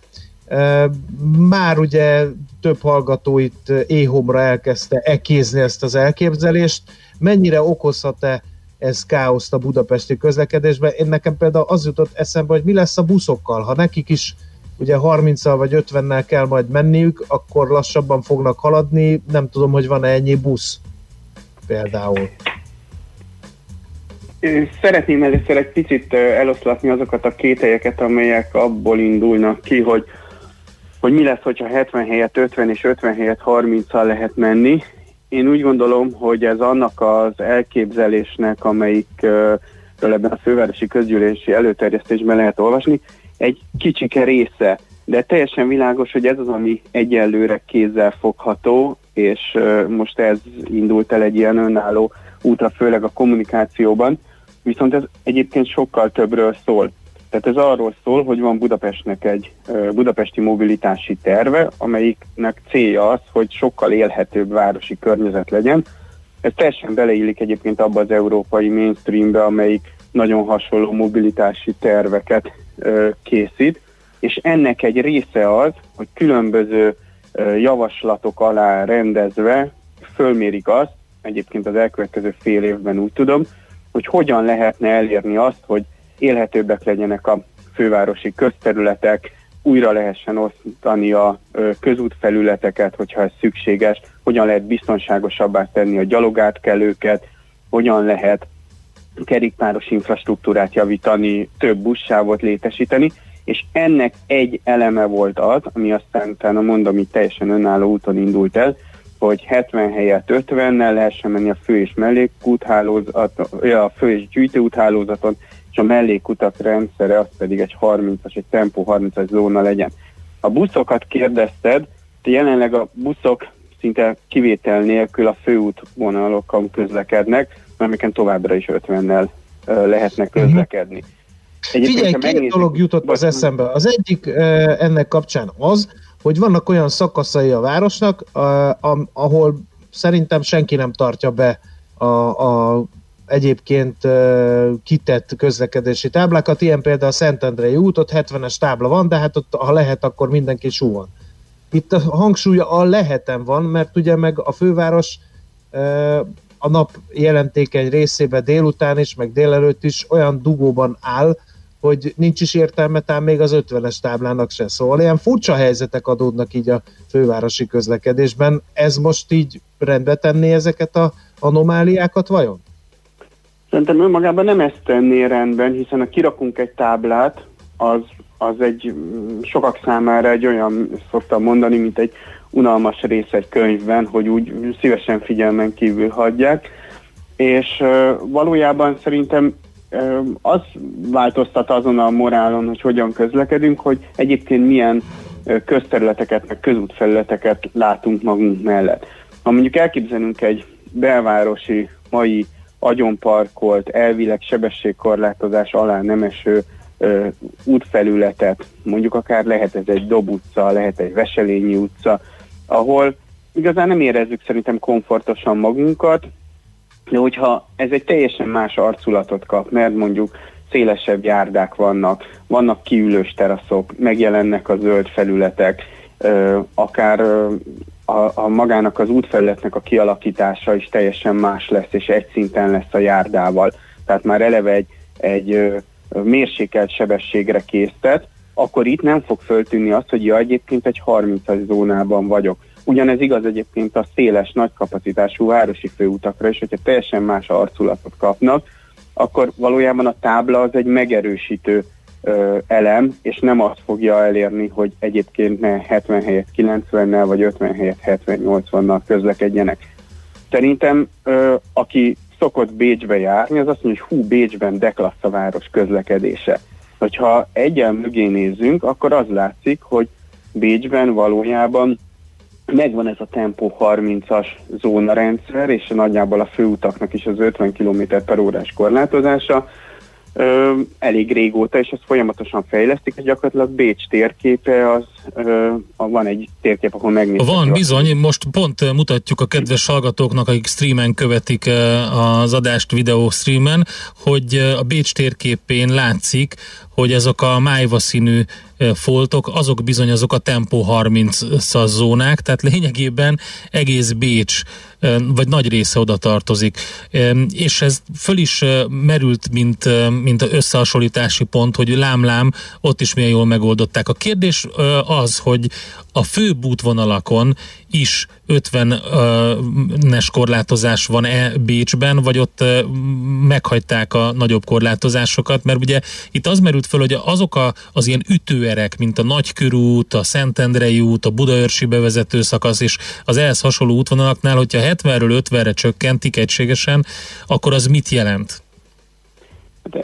Már ugye több hallgató itt éhomra elkezdte ekézni ezt az elképzelést. Mennyire okozhat-e ez káoszt a budapesti közlekedésben. Én nekem például az jutott eszembe, hogy mi lesz a buszokkal, ha nekik is ugye 30-al vagy 50-nel kell majd menniük, akkor lassabban fognak haladni, nem tudom, hogy van-e ennyi busz például. Szeretném először egy picit eloszlatni azokat a kételyeket, amelyek abból indulnak ki, hogy hogy mi lesz, hogyha 70 helyett 50 és 50 helyett 30-al lehet menni. Én úgy gondolom, hogy ez annak az elképzelésnek, amelyikről ebben a fővárosi közgyűlési előterjesztésben lehet olvasni, egy kicsike része, de teljesen világos, hogy ez az, ami egyelőre kézzel fogható, és most ez indult el egy ilyen önálló útra, főleg a kommunikációban, viszont ez egyébként sokkal többről szól. Tehát ez arról szól, hogy van Budapestnek egy budapesti mobilitási terve, amelyiknek célja az, hogy sokkal élhetőbb városi környezet legyen. Ez teljesen beleillik egyébként abba az európai mainstreambe, amelyik nagyon hasonló mobilitási terveket készít, és ennek egy része az, hogy különböző javaslatok alá rendezve fölmérik azt, egyébként az elkövetkező fél évben úgy tudom, hogy hogyan lehetne elérni azt, hogy élhetőbbek legyenek a fővárosi közterületek, újra lehessen osztani a közútfelületeket, hogyha ez szükséges, hogyan lehet biztonságosabbá tenni a gyalogátkelőket, hogyan lehet kerékpáros infrastruktúrát javítani, több buszsávot létesíteni, és ennek egy eleme volt az, ami aztán utána mondom, hogy teljesen önálló úton indult el, hogy 70 helyett 50-nel lehessen menni a fő és mellékúthálózaton, a fő és gyűjtőúthálózaton, és a mellékutak rendszere az pedig egy 30-as, egy tempó 30-as zóna legyen. A buszokat kérdezted, jelenleg a buszok szinte kivétel nélkül a főútvonalokon közlekednek, amiken továbbra is 50-nel lehetnek mhm. közlekedni. Egyébként, Figyelj, két megnézzük, dolog jutott az eszembe. Az egyik ennek kapcsán az, hogy vannak olyan szakaszai a városnak, ahol szerintem senki nem tartja be a, a egyébként kitett közlekedési táblákat, ilyen például a Szentendrei út, ott 70-es tábla van, de hát ott ha lehet, akkor mindenki suhan. Itt a hangsúlya a lehetem van, mert ugye meg a főváros a nap jelentékeny részében délután is, meg délelőtt is olyan dugóban áll, hogy nincs is értelme tám még az 50-es táblának se. Szóval ilyen furcsa helyzetek adódnak így a fővárosi közlekedésben. Ez most így rendbe tenné ezeket a anomáliákat vajon? Szerintem önmagában nem ezt tenné rendben, hiszen ha kirakunk egy táblát, az, az egy sokak számára egy olyan, szoktam mondani, mint egy unalmas rész egy könyvben, hogy úgy szívesen figyelmen kívül hagyják. És valójában szerintem az változtat azon a morálon, hogy hogyan közlekedünk, hogy egyébként milyen uh, közterületeket, meg közútfelületeket látunk magunk mellett. Ha mondjuk elképzelünk egy belvárosi mai agyonparkolt, elvileg sebességkorlátozás alá nem eső ö, útfelületet, mondjuk akár lehet ez egy Dob lehet egy Veselényi utca, ahol igazán nem érezzük szerintem komfortosan magunkat, de hogyha ez egy teljesen más arculatot kap, mert mondjuk szélesebb járdák vannak, vannak kiülős teraszok, megjelennek a zöld felületek, akár a, a magának az útfelületnek a kialakítása is teljesen más lesz, és egy szinten lesz a járdával. Tehát már eleve egy, egy mérsékelt sebességre késztet, akkor itt nem fog föltűnni az, hogy ja, egyébként egy 30-as zónában vagyok. Ugyanez igaz egyébként a széles, nagy kapacitású városi főutakra is, hogyha teljesen más arculatot kapnak, akkor valójában a tábla az egy megerősítő elem, és nem azt fogja elérni, hogy egyébként ne 70 helyet 90-nel, vagy 50 helyet 70-80-nal közlekedjenek. Szerintem, aki szokott Bécsbe járni, az azt mondja, hogy hú, Bécsben deklassz a város közlekedése. Hogyha egyen mögé nézzünk, akkor az látszik, hogy Bécsben valójában megvan ez a tempó 30-as zónarendszer, és nagyjából a főutaknak is az 50 km per órás korlátozása, elég régóta, és ezt folyamatosan fejlesztik, és gyakorlatilag Bécs térképe az van egy térkép, ahol megnézhető. Van, bizony, most pont mutatjuk a kedves hallgatóknak, akik streamen követik az adást videó streamen, hogy a Bécs térképén látszik, hogy ezek a májva színű foltok, azok bizony azok a Tempo 30-as zónák, tehát lényegében egész Bécs vagy nagy része oda tartozik. És ez föl is merült, mint, mint összehasonlítási pont, hogy lám-lám, ott is milyen jól megoldották. A kérdés az, hogy a fő útvonalakon is 50-es korlátozás van-e Bécsben, vagy ott meghagyták a nagyobb korlátozásokat, mert ugye itt az merült föl, hogy azok a, az ilyen ütőerek, mint a Nagykörút, a Szentendrei út, a Budaörsi bevezető szakasz és az ehhez hasonló útvonalaknál, hogyha 70-ről 50-re csökkentik egységesen, akkor az mit jelent?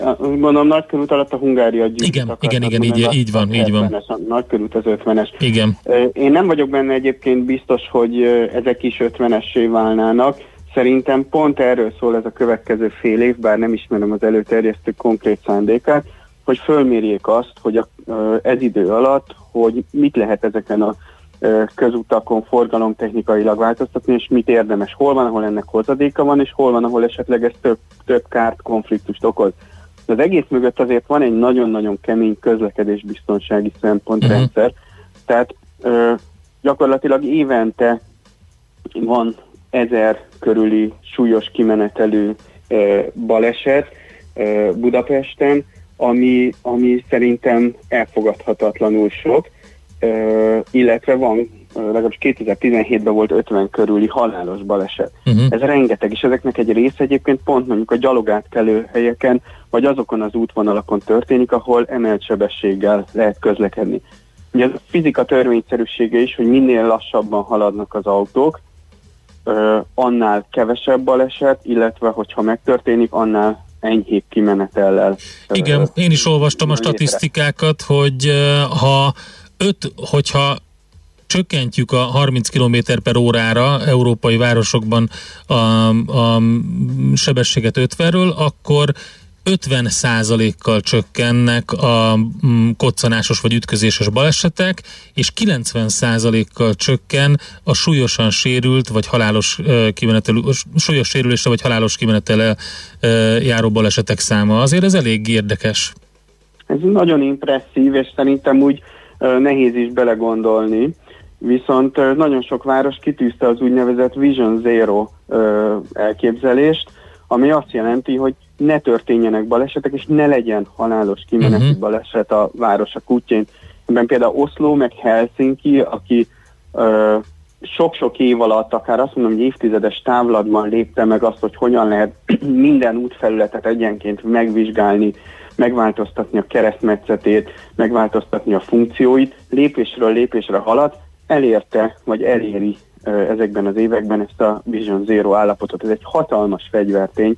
Hát, gondolom nagykörút alatt a Hungária gyűjt. Igen, igen, igen, így, így van, így van. A nagykörút az 50-es. Igen. Én nem vagyok benne egyébként biztos, hogy ezek is 50-essé válnának. Szerintem pont erről szól ez a következő fél év, bár nem ismerem az előterjesztő konkrét szándékát, hogy fölmérjék azt, hogy a, ez idő alatt, hogy mit lehet ezeken a közutakon forgalomtechnikailag változtatni, és mit érdemes. Hol van, ahol ennek hozadéka van, és hol van, ahol esetleg ez több, több kárt, konfliktust okoz. De az egész mögött azért van egy nagyon-nagyon kemény közlekedésbiztonsági szempontrendszer, uh-huh. tehát ö, gyakorlatilag évente van ezer körüli súlyos kimenetelő ö, baleset ö, Budapesten, ami, ami szerintem elfogadhatatlanul sok, illetve van legalábbis 2017-ben volt 50 körüli halálos baleset. Uh-huh. Ez rengeteg, és ezeknek egy része egyébként pont mondjuk a gyalogátkelő helyeken, vagy azokon az útvonalakon történik, ahol emelt sebességgel lehet közlekedni. Ugye a fizika törvényszerűsége is, hogy minél lassabban haladnak az autók, annál kevesebb baleset, illetve hogyha megtörténik, annál enyhébb kimenetellel. Igen, én is olvastam a statisztikákat, hogy ha öt, hogyha csökkentjük a 30 km per órára európai városokban a, a sebességet 50-ről, akkor 50 kal csökkennek a mm, koccanásos vagy ütközéses balesetek, és 90 kal csökken a súlyosan sérült vagy halálos kimenetelő, súlyos sérülésre vagy halálos kimenetele járó balesetek száma. Azért ez elég érdekes. Ez nagyon impresszív, és szerintem úgy nehéz is belegondolni, viszont nagyon sok város kitűzte az úgynevezett Vision Zero elképzelést, ami azt jelenti, hogy ne történjenek balesetek, és ne legyen halálos kimeneti uh-huh. baleset a városok útjén. Ebben például Oszló, meg Helsinki, aki ö, sok-sok év alatt, akár azt mondom, hogy évtizedes távlatban lépte meg azt, hogy hogyan lehet minden útfelületet egyenként megvizsgálni, megváltoztatni a keresztmetszetét, megváltoztatni a funkcióit, lépésről lépésre halad, elérte, vagy eléri ezekben az években ezt a Vision Zero állapotot. Ez egy hatalmas fegyvertény,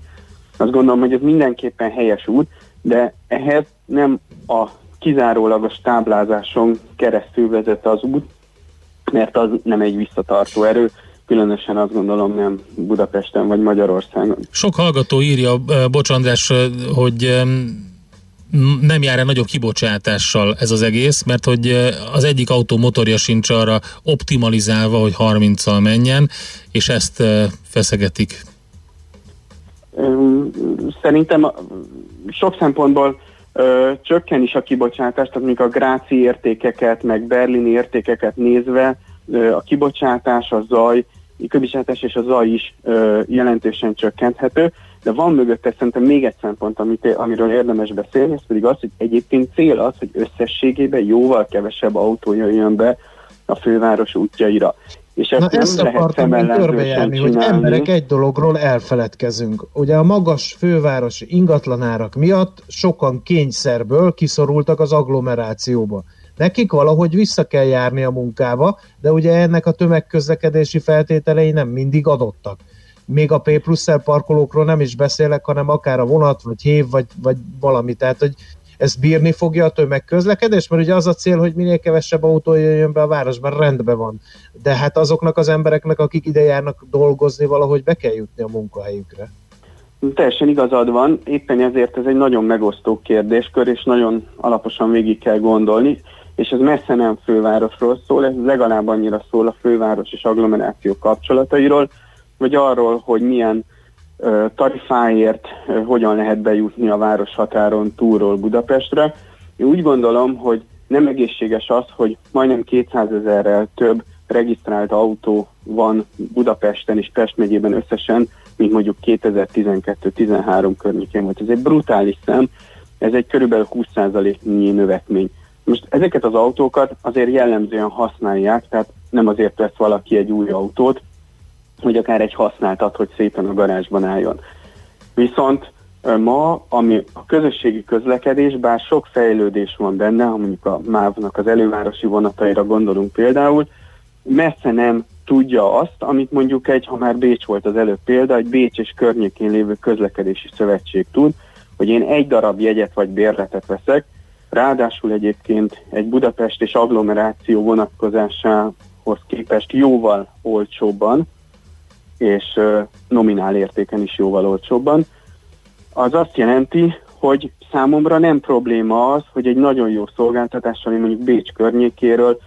azt gondolom, hogy ez mindenképpen helyes út, de ehhez nem a kizárólagos táblázáson keresztül vezet az út, mert az nem egy visszatartó erő, különösen azt gondolom nem Budapesten vagy Magyarországon. Sok hallgató írja, Bocs András, hogy nem jár -e nagyobb kibocsátással ez az egész, mert hogy az egyik autó motorja sincs arra optimalizálva, hogy 30-al menjen, és ezt feszegetik. Szerintem sok szempontból ö, csökken is a kibocsátás, tehát mondjuk a gráci értékeket, meg berlini értékeket nézve ö, a kibocsátás, a zaj, a kibocsátás és a zaj is ö, jelentősen csökkenthető, de van mögötte szerintem még egy szempont, amit, amiről érdemes beszélni, ez pedig az, hogy egyébként cél az, hogy összességében jóval kevesebb autó jöjjön be a főváros útjaira. És ezt, Na nem ezt lehet körbejárni, hogy emberek egy dologról elfeledkezünk. Ugye a magas fővárosi ingatlanárak miatt sokan kényszerből kiszorultak az agglomerációba. Nekik valahogy vissza kell járni a munkába, de ugye ennek a tömegközlekedési feltételei nem mindig adottak. Még a P plusz parkolókról nem is beszélek, hanem akár a vonat, vagy hév, vagy, vagy valami. Tehát, hogy ez bírni fogja a tömegközlekedés, mert ugye az a cél, hogy minél kevesebb autó jöjjön be a városban, rendben van. De hát azoknak az embereknek, akik ide járnak dolgozni, valahogy be kell jutni a munkahelyükre. Teljesen igazad van, éppen ezért ez egy nagyon megosztó kérdéskör, és nagyon alaposan végig kell gondolni, és ez messze nem fővárosról szól, ez legalább annyira szól a főváros és agglomeráció kapcsolatairól, vagy arról, hogy milyen tarifáért hogyan lehet bejutni a város határon túlról Budapestre. Én úgy gondolom, hogy nem egészséges az, hogy majdnem 200 ezerrel több regisztrált autó van Budapesten és Pest megyében összesen, mint mondjuk 2012-13 környékén volt. Ez egy brutális szem, ez egy körülbelül 20%-nyi növekmény. Most ezeket az autókat azért jellemzően használják, tehát nem azért vesz valaki egy új autót, hogy akár egy használtat, hogy szépen a garázsban álljon. Viszont ma, ami a közösségi közlekedés, bár sok fejlődés van benne, ha mondjuk a MÁV-nak az elővárosi vonataira gondolunk például, messze nem tudja azt, amit mondjuk egy, ha már Bécs volt az előbb példa, egy Bécs és környékén lévő közlekedési szövetség tud, hogy én egy darab jegyet vagy bérletet veszek, ráadásul egyébként egy Budapest és agglomeráció vonatkozásához képest jóval olcsóbban, és nominál értéken is jóval olcsóbban. Az azt jelenti, hogy számomra nem probléma az, hogy egy nagyon jó szolgáltatással, ami mondjuk Bécs környékéről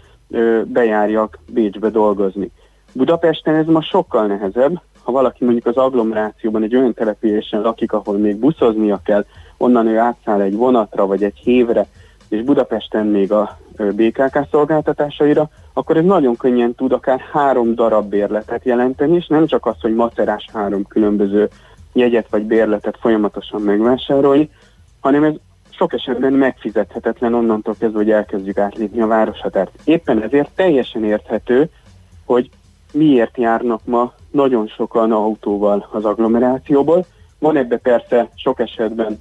bejárjak Bécsbe dolgozni. Budapesten ez ma sokkal nehezebb, ha valaki mondjuk az agglomerációban egy olyan településen lakik, ahol még buszoznia kell, onnan ő átszáll egy vonatra vagy egy hévre, és Budapesten még a BKK szolgáltatásaira, akkor ez nagyon könnyen tud akár három darab bérletet jelenteni, és nem csak az, hogy macerás három különböző jegyet vagy bérletet folyamatosan megvásárolni, hanem ez sok esetben megfizethetetlen onnantól kezdve, hogy elkezdjük átlépni a városhatárt. Éppen ezért teljesen érthető, hogy miért járnak ma nagyon sokan autóval az agglomerációból. Van ebbe persze sok esetben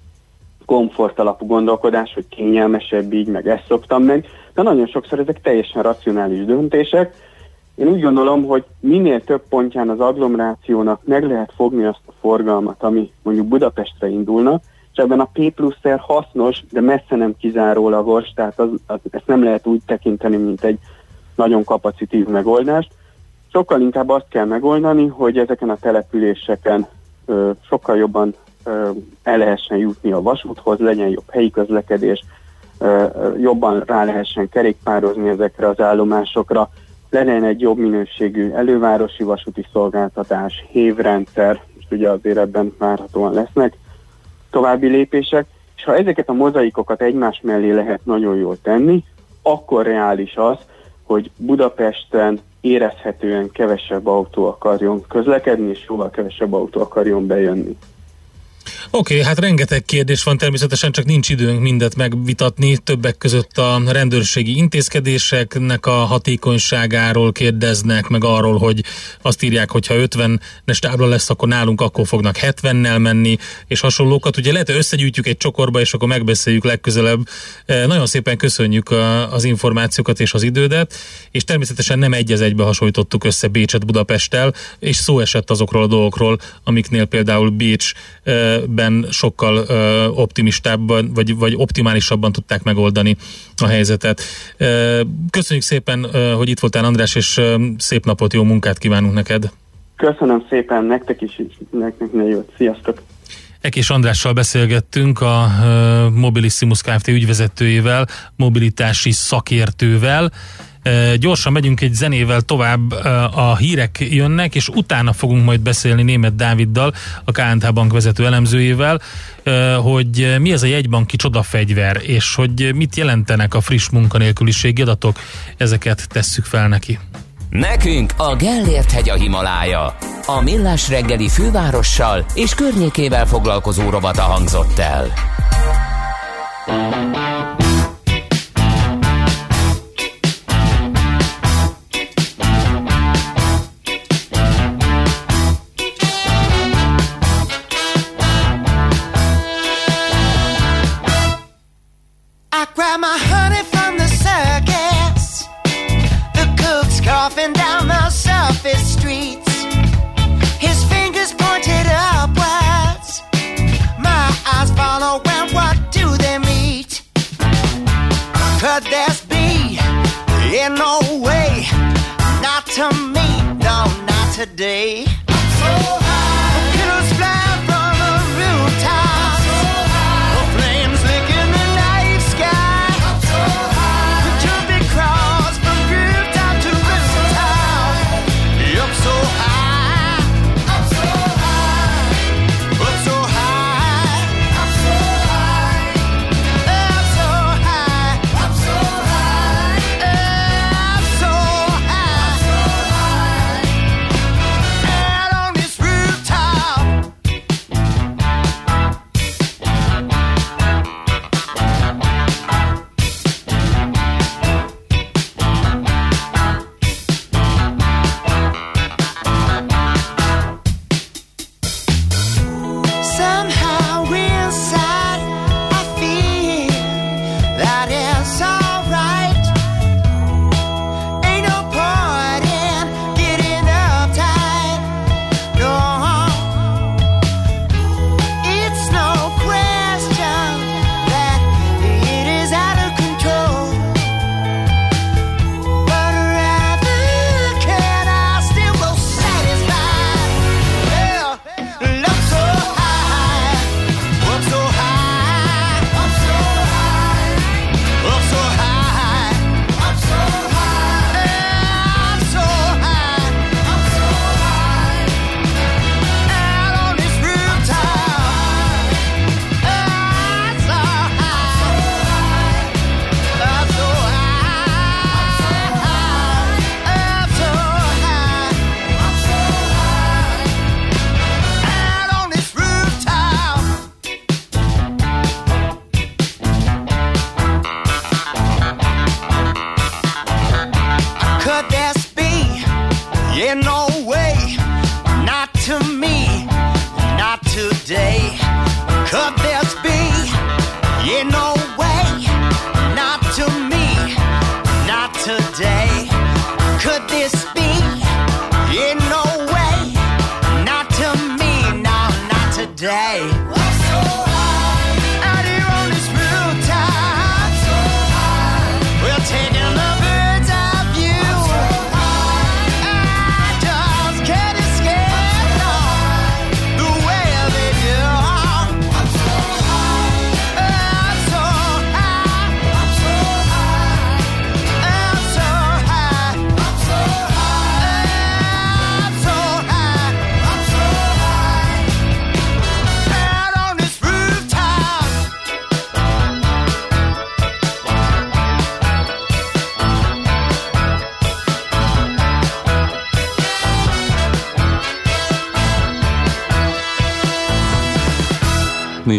komfort alapú gondolkodás, hogy kényelmesebb így, meg ezt szoktam meg, de nagyon sokszor ezek teljesen racionális döntések, Én úgy gondolom, hogy minél több pontján az agglomerációnak meg lehet fogni azt a forgalmat, ami mondjuk Budapestre indulna, és ebben a P plusz hasznos, de messze nem kizárólagos, tehát az, az, ezt nem lehet úgy tekinteni, mint egy nagyon kapacitív megoldást. Sokkal inkább azt kell megoldani, hogy ezeken a településeken ö, sokkal jobban ö, el lehessen jutni a vasúthoz, legyen jobb helyi közlekedés, jobban rá lehessen kerékpározni ezekre az állomásokra, legyen egy jobb minőségű elővárosi vasúti szolgáltatás, hévrendszer, és ugye azért ebben várhatóan lesznek további lépések, és ha ezeket a mozaikokat egymás mellé lehet nagyon jól tenni, akkor reális az, hogy Budapesten érezhetően kevesebb autó akarjon közlekedni, és jóval kevesebb autó akarjon bejönni. Oké, okay, hát rengeteg kérdés van, természetesen csak nincs időnk mindet megvitatni. Többek között a rendőrségi intézkedéseknek a hatékonyságáról kérdeznek, meg arról, hogy azt írják, hogy ha 50-es tábla lesz, akkor nálunk akkor fognak 70-nel menni, és hasonlókat. Ugye lehet, hogy összegyűjtjük egy csokorba, és akkor megbeszéljük legközelebb. E, nagyon szépen köszönjük a, az információkat és az idődet, és természetesen nem egy egybe hasonlítottuk össze Bécset Budapesttel, és szó esett azokról a dolgokról, amiknél például Bécs e, ben sokkal optimistábban, vagy, vagy optimálisabban tudták megoldani a helyzetet. Köszönjük szépen, hogy itt voltál András, és szép napot, jó munkát kívánunk neked. Köszönöm szépen, nektek is, nektek ne jót. Sziasztok! Ekés Andrással beszélgettünk a Mobilissimus Kft. ügyvezetőjével, mobilitási szakértővel. Gyorsan megyünk egy zenével tovább, a hírek jönnek, és utána fogunk majd beszélni német Dáviddal, a KNT Bank vezető elemzőjével, hogy mi ez a jegybanki csodafegyver, és hogy mit jelentenek a friss munkanélküliségi adatok, ezeket tesszük fel neki. Nekünk a Gellért hegy a Himalája. A Millás reggeli fővárossal és környékével foglalkozó rovata hangzott el. could this be? In no way, not to me, no, not today. So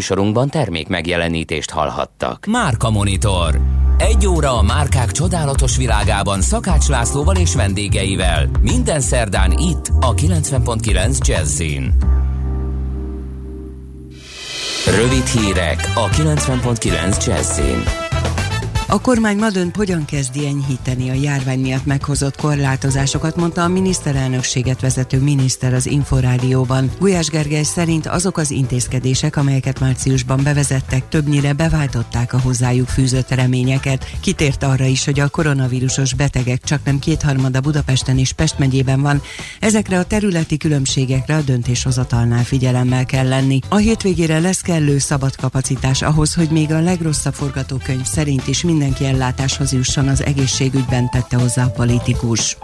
Műsorunkban termék megjelenítést hallhattak. Márka Monitor. Egy óra a márkák csodálatos világában Szakács Lászlóval és vendégeivel. Minden szerdán itt a 90.9 Jazzin. Rövid hírek a 90.9 Jazzin. A kormány ma dönt, hogyan kezdi enyhíteni a járvány miatt meghozott korlátozásokat, mondta a miniszterelnökséget vezető miniszter az Inforádióban. Gulyás Gergely szerint azok az intézkedések, amelyeket márciusban bevezettek, többnyire beváltották a hozzájuk fűzött reményeket. Kitért arra is, hogy a koronavírusos betegek csak nem kétharmada Budapesten és Pest megyében van. Ezekre a területi különbségekre a döntéshozatalnál figyelemmel kell lenni. A hétvégére lesz kellő szabad kapacitás ahhoz, hogy még a legrosszabb forgatókönyv szerint is mindenki ellátáshoz jusson az egészségügyben, tette hozzá a politikus.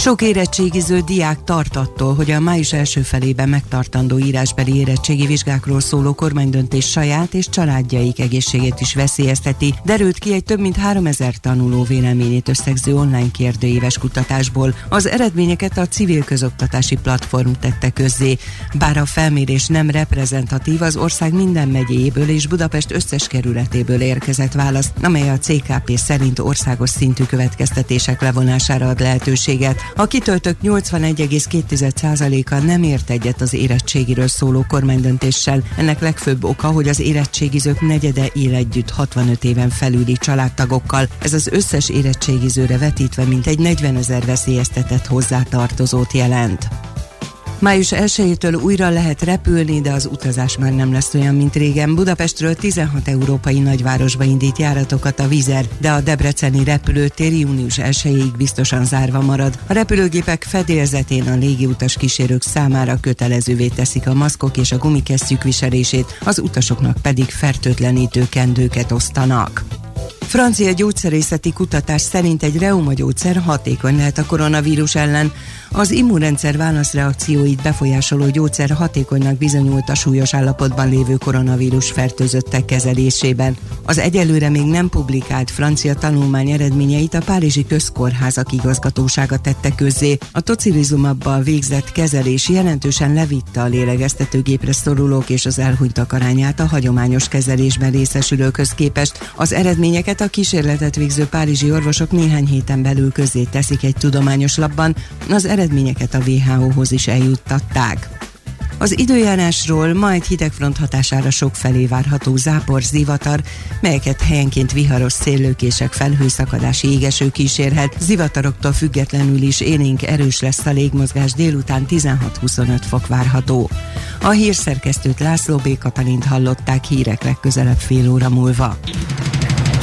Sok érettségiző diák tart attól, hogy a május első felében megtartandó írásbeli érettségi vizsgákról szóló kormánydöntés saját és családjaik egészségét is veszélyezteti, derült ki egy több mint 3000 tanuló véleményét összegző online kérdőíves kutatásból. Az eredményeket a civil közoktatási platform tette közzé. Bár a felmérés nem reprezentatív, az ország minden megyéjéből és Budapest összes kerületéből érkezett válasz, amely a CKP szerint országos szintű következtetések levonására ad lehetőséget. A kitöltők 81,2%-a nem ért egyet az érettségiről szóló kormánydöntéssel. Ennek legfőbb oka, hogy az érettségizők negyede él együtt 65 éven felüli családtagokkal. Ez az összes érettségizőre vetítve mintegy 40 ezer veszélyeztetett hozzátartozót jelent. Május 1-től újra lehet repülni, de az utazás már nem lesz olyan, mint régen. Budapestről 16 európai nagyvárosba indít járatokat a Vizer, de a debreceni repülőtér június 1-ig biztosan zárva marad. A repülőgépek fedélzetén a légiutas kísérők számára kötelezővé teszik a maszkok és a gumikesztyűk viselését, az utasoknak pedig fertőtlenítő kendőket osztanak. Francia gyógyszerészeti kutatás szerint egy reumagyógyszer hatékony lehet a koronavírus ellen. Az immunrendszer válaszreakcióit befolyásoló gyógyszer hatékonynak bizonyult a súlyos állapotban lévő koronavírus fertőzöttek kezelésében. Az egyelőre még nem publikált francia tanulmány eredményeit a Párizsi Közkórházak igazgatósága tette közzé. A tocilizumabbal végzett kezelés jelentősen levitte a lélegeztetőgépre szorulók és az elhunytak arányát a hagyományos kezelésben részesülőkhöz képest. Az eredményeket a kísérletet végző párizsi orvosok néhány héten belül közzé teszik egy tudományos labban, az eredményeket a WHO-hoz is eljuttatták. Az időjárásról ma egy hidegfront hatására sok felé várható zápor, zivatar, melyeket helyenként viharos széllőkések, felhőszakadási égeső kísérhet. Zivataroktól függetlenül is élénk erős lesz a légmozgás, délután 16-25 fok várható. A hírszerkesztőt László B. Katalint hallották hírek legközelebb fél óra múlva.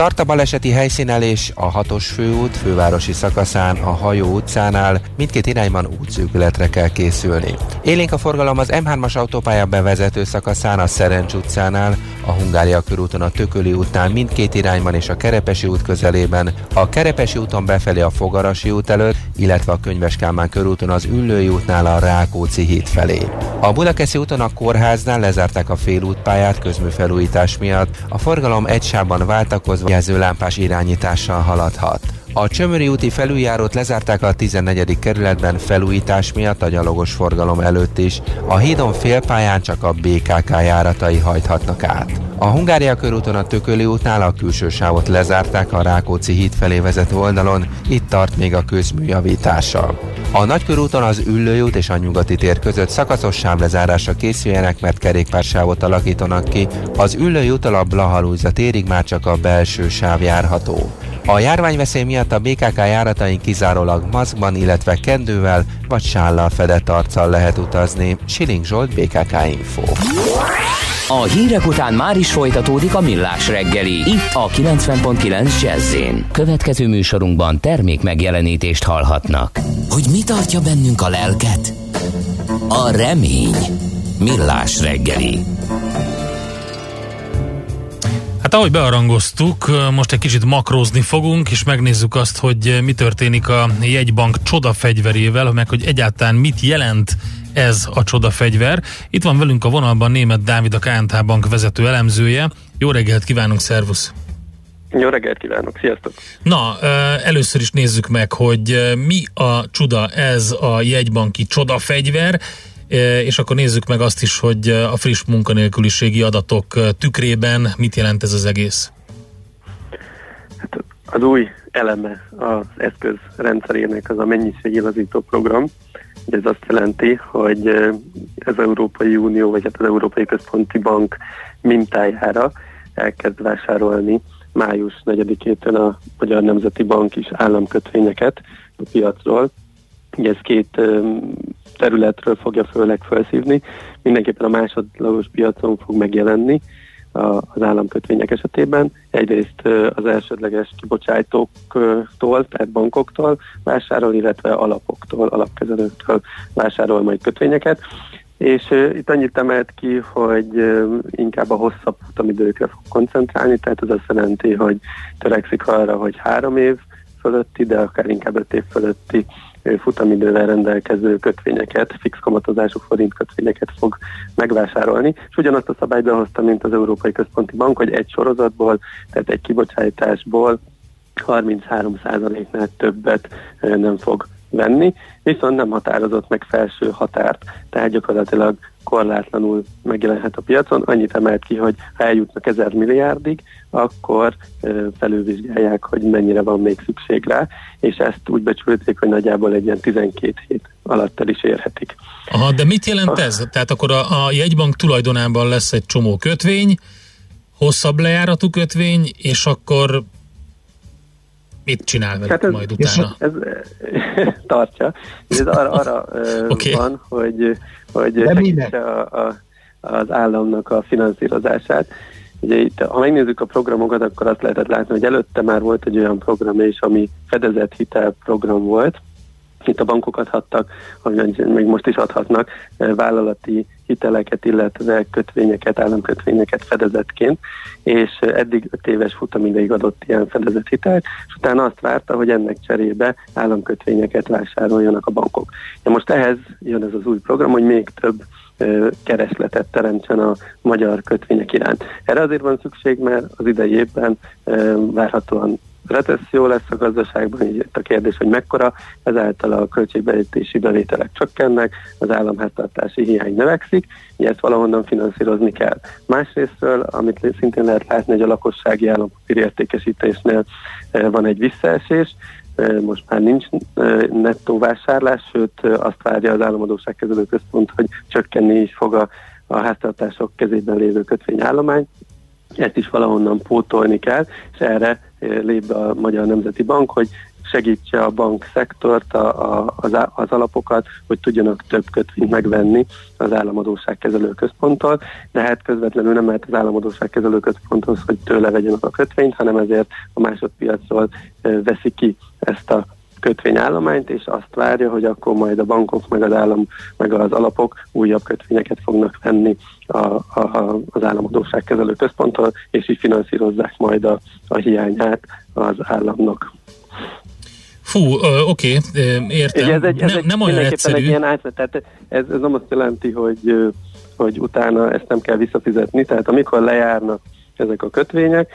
Tart a baleseti helyszínelés a hatos főút fővárosi szakaszán a Hajó utcánál, mindkét irányban útszűkületre kell készülni. Élénk a forgalom az M3-as autópálya bevezető szakaszán a Szerencs utcánál, a Hungária körúton a Tököli útnál mindkét irányban és a Kerepesi út közelében, a Kerepesi úton befelé a Fogarasi út előtt, illetve a Könyves Kálmán körúton az Üllői útnál a Rákóczi híd felé. A Budakeszi úton a kórháznál lezárták a félútpályát közműfelújítás miatt, a forgalom egy sávban váltakozva jelzőlámpás irányítással haladhat. A Csömöri úti felüljárót lezárták a 14. kerületben felújítás miatt a gyalogos forgalom előtt is. A hídon félpályán csak a BKK járatai hajthatnak át. A Hungária körúton a Tököli útnál a külső sávot lezárták a Rákóczi híd felé vezető oldalon, itt tart még a közmű javítása. A Nagykörúton az Üllői és a Nyugati tér között szakaszos sávlezárásra készüljenek, mert kerékpársávot alakítanak ki. Az Üllői úton a Blahalújza térig már csak a belső sáv járható. A járványveszély miatt a BKK járatain kizárólag maszkban, illetve kendővel vagy sállal fedett arccal lehet utazni. Siling Zsolt, BKK Info. A hírek után már is folytatódik a millás reggeli. Itt a 90.9 jazz Következő műsorunkban termék megjelenítést hallhatnak. Hogy mi tartja bennünk a lelket? A remény. Millás reggeli. Hát ahogy bearangoztuk, most egy kicsit makrózni fogunk, és megnézzük azt, hogy mi történik a jegybank csodafegyverével, meg hogy egyáltalán mit jelent ez a csodafegyver. Itt van velünk a vonalban német Dávid, a KNT Bank vezető elemzője. Jó reggelt kívánunk, szervusz! Jó reggelt kívánok, sziasztok! Na, először is nézzük meg, hogy mi a csuda ez a jegybanki csodafegyver, és akkor nézzük meg azt is, hogy a friss munkanélküliségi adatok tükrében mit jelent ez az egész. Hát az új eleme az eszköz rendszerének az a mennyiségigazító program. Ez azt jelenti, hogy az Európai Unió, vagy hát az Európai Központi Bank mintájára elkezd vásárolni május 4-től a Magyar Nemzeti Bank is államkötvényeket a piacról. Ugye ez két területről fogja főleg felszívni. Mindenképpen a másodlagos piacon fog megjelenni az államkötvények esetében. Egyrészt az elsődleges kibocsátóktól, tehát bankoktól vásárol, illetve alapoktól, alapkezelőktől vásárol majd kötvényeket. És uh, itt annyit emelt ki, hogy uh, inkább a hosszabb futamidőkre fog koncentrálni, tehát ez azt jelenti, hogy törekszik arra, hogy három év fölötti, de akár inkább öt év fölötti futamidővel rendelkező kötvényeket, fix kamatozású forint kötvényeket fog megvásárolni, és ugyanazt a szabályt behozta, mint az Európai Központi Bank, hogy egy sorozatból, tehát egy kibocsátásból 33%-nál többet nem fog venni, viszont nem határozott meg felső határt, tehát gyakorlatilag korlátlanul megjelenhet a piacon. Annyit emelt ki, hogy ha eljutnak 1000 milliárdig, akkor felülvizsgálják, hogy mennyire van még szükség rá, és ezt úgy becsülték, hogy nagyjából egy ilyen 12 hét alatt el is érhetik. Aha, de mit jelent ez? Tehát akkor a, a jegybank tulajdonában lesz egy csomó kötvény, hosszabb lejáratú kötvény, és akkor mit csinál velük hát ez, majd utána? Ez, ez tartja. Ez arra, arra okay. van, hogy, hogy a, a, az államnak a finanszírozását. Ugye itt, ha megnézzük a programokat, akkor azt lehetett látni, hogy előtte már volt egy olyan program is, ami fedezett hitel program volt, itt a bankok adhattak, még most is adhatnak vállalati hiteleket, illetve kötvényeket, államkötvényeket fedezetként, és eddig 5 éves futamideig adott ilyen fedezett hitelt, és utána azt várta, hogy ennek cserébe államkötvényeket vásároljanak a bankok. Ja, most ehhez jön ez az új program, hogy még több keresletet teremtsen a magyar kötvények iránt. Erre azért van szükség, mert az idei évben várhatóan recesszió lesz a gazdaságban, így a kérdés, hogy mekkora, ezáltal a költségbevétési bevételek csökkennek, az államháztartási hiány növekszik, így ezt valahonnan finanszírozni kell. Másrésztről, amit szintén lehet látni, hogy a lakossági állampapír értékesítésnél van egy visszaesés, most már nincs nettó vásárlás, sőt azt várja az államadóságkezelő központ, hogy csökkenni is fog a, a háztartások kezében lévő kötvényállomány. Ezt is valahonnan pótolni kell, és erre lép be a Magyar Nemzeti Bank, hogy segítse a bankszektort, a, a, az, az alapokat, hogy tudjanak több kötvényt megvenni az államadóságkezelő központtól, de hát közvetlenül nem lehet az államadóságkezelő központhoz, hogy tőle vegyenek a kötvényt, hanem ezért a másodpiacról veszi ki ezt a kötvényállományt, és azt várja, hogy akkor majd a bankok, meg az állam, meg az alapok újabb kötvényeket fognak venni a, a, az államadóságkezelő központtól, és így finanszírozzák majd a, a hiányát az államnak. Fú, oké, okay, értem. ez egy, ez nem, egy, nem olyan egyszerű. Egy ilyen átvet, tehát ez, ez nem azt jelenti, hogy, hogy utána ezt nem kell visszafizetni, tehát amikor lejárnak ezek a kötvények,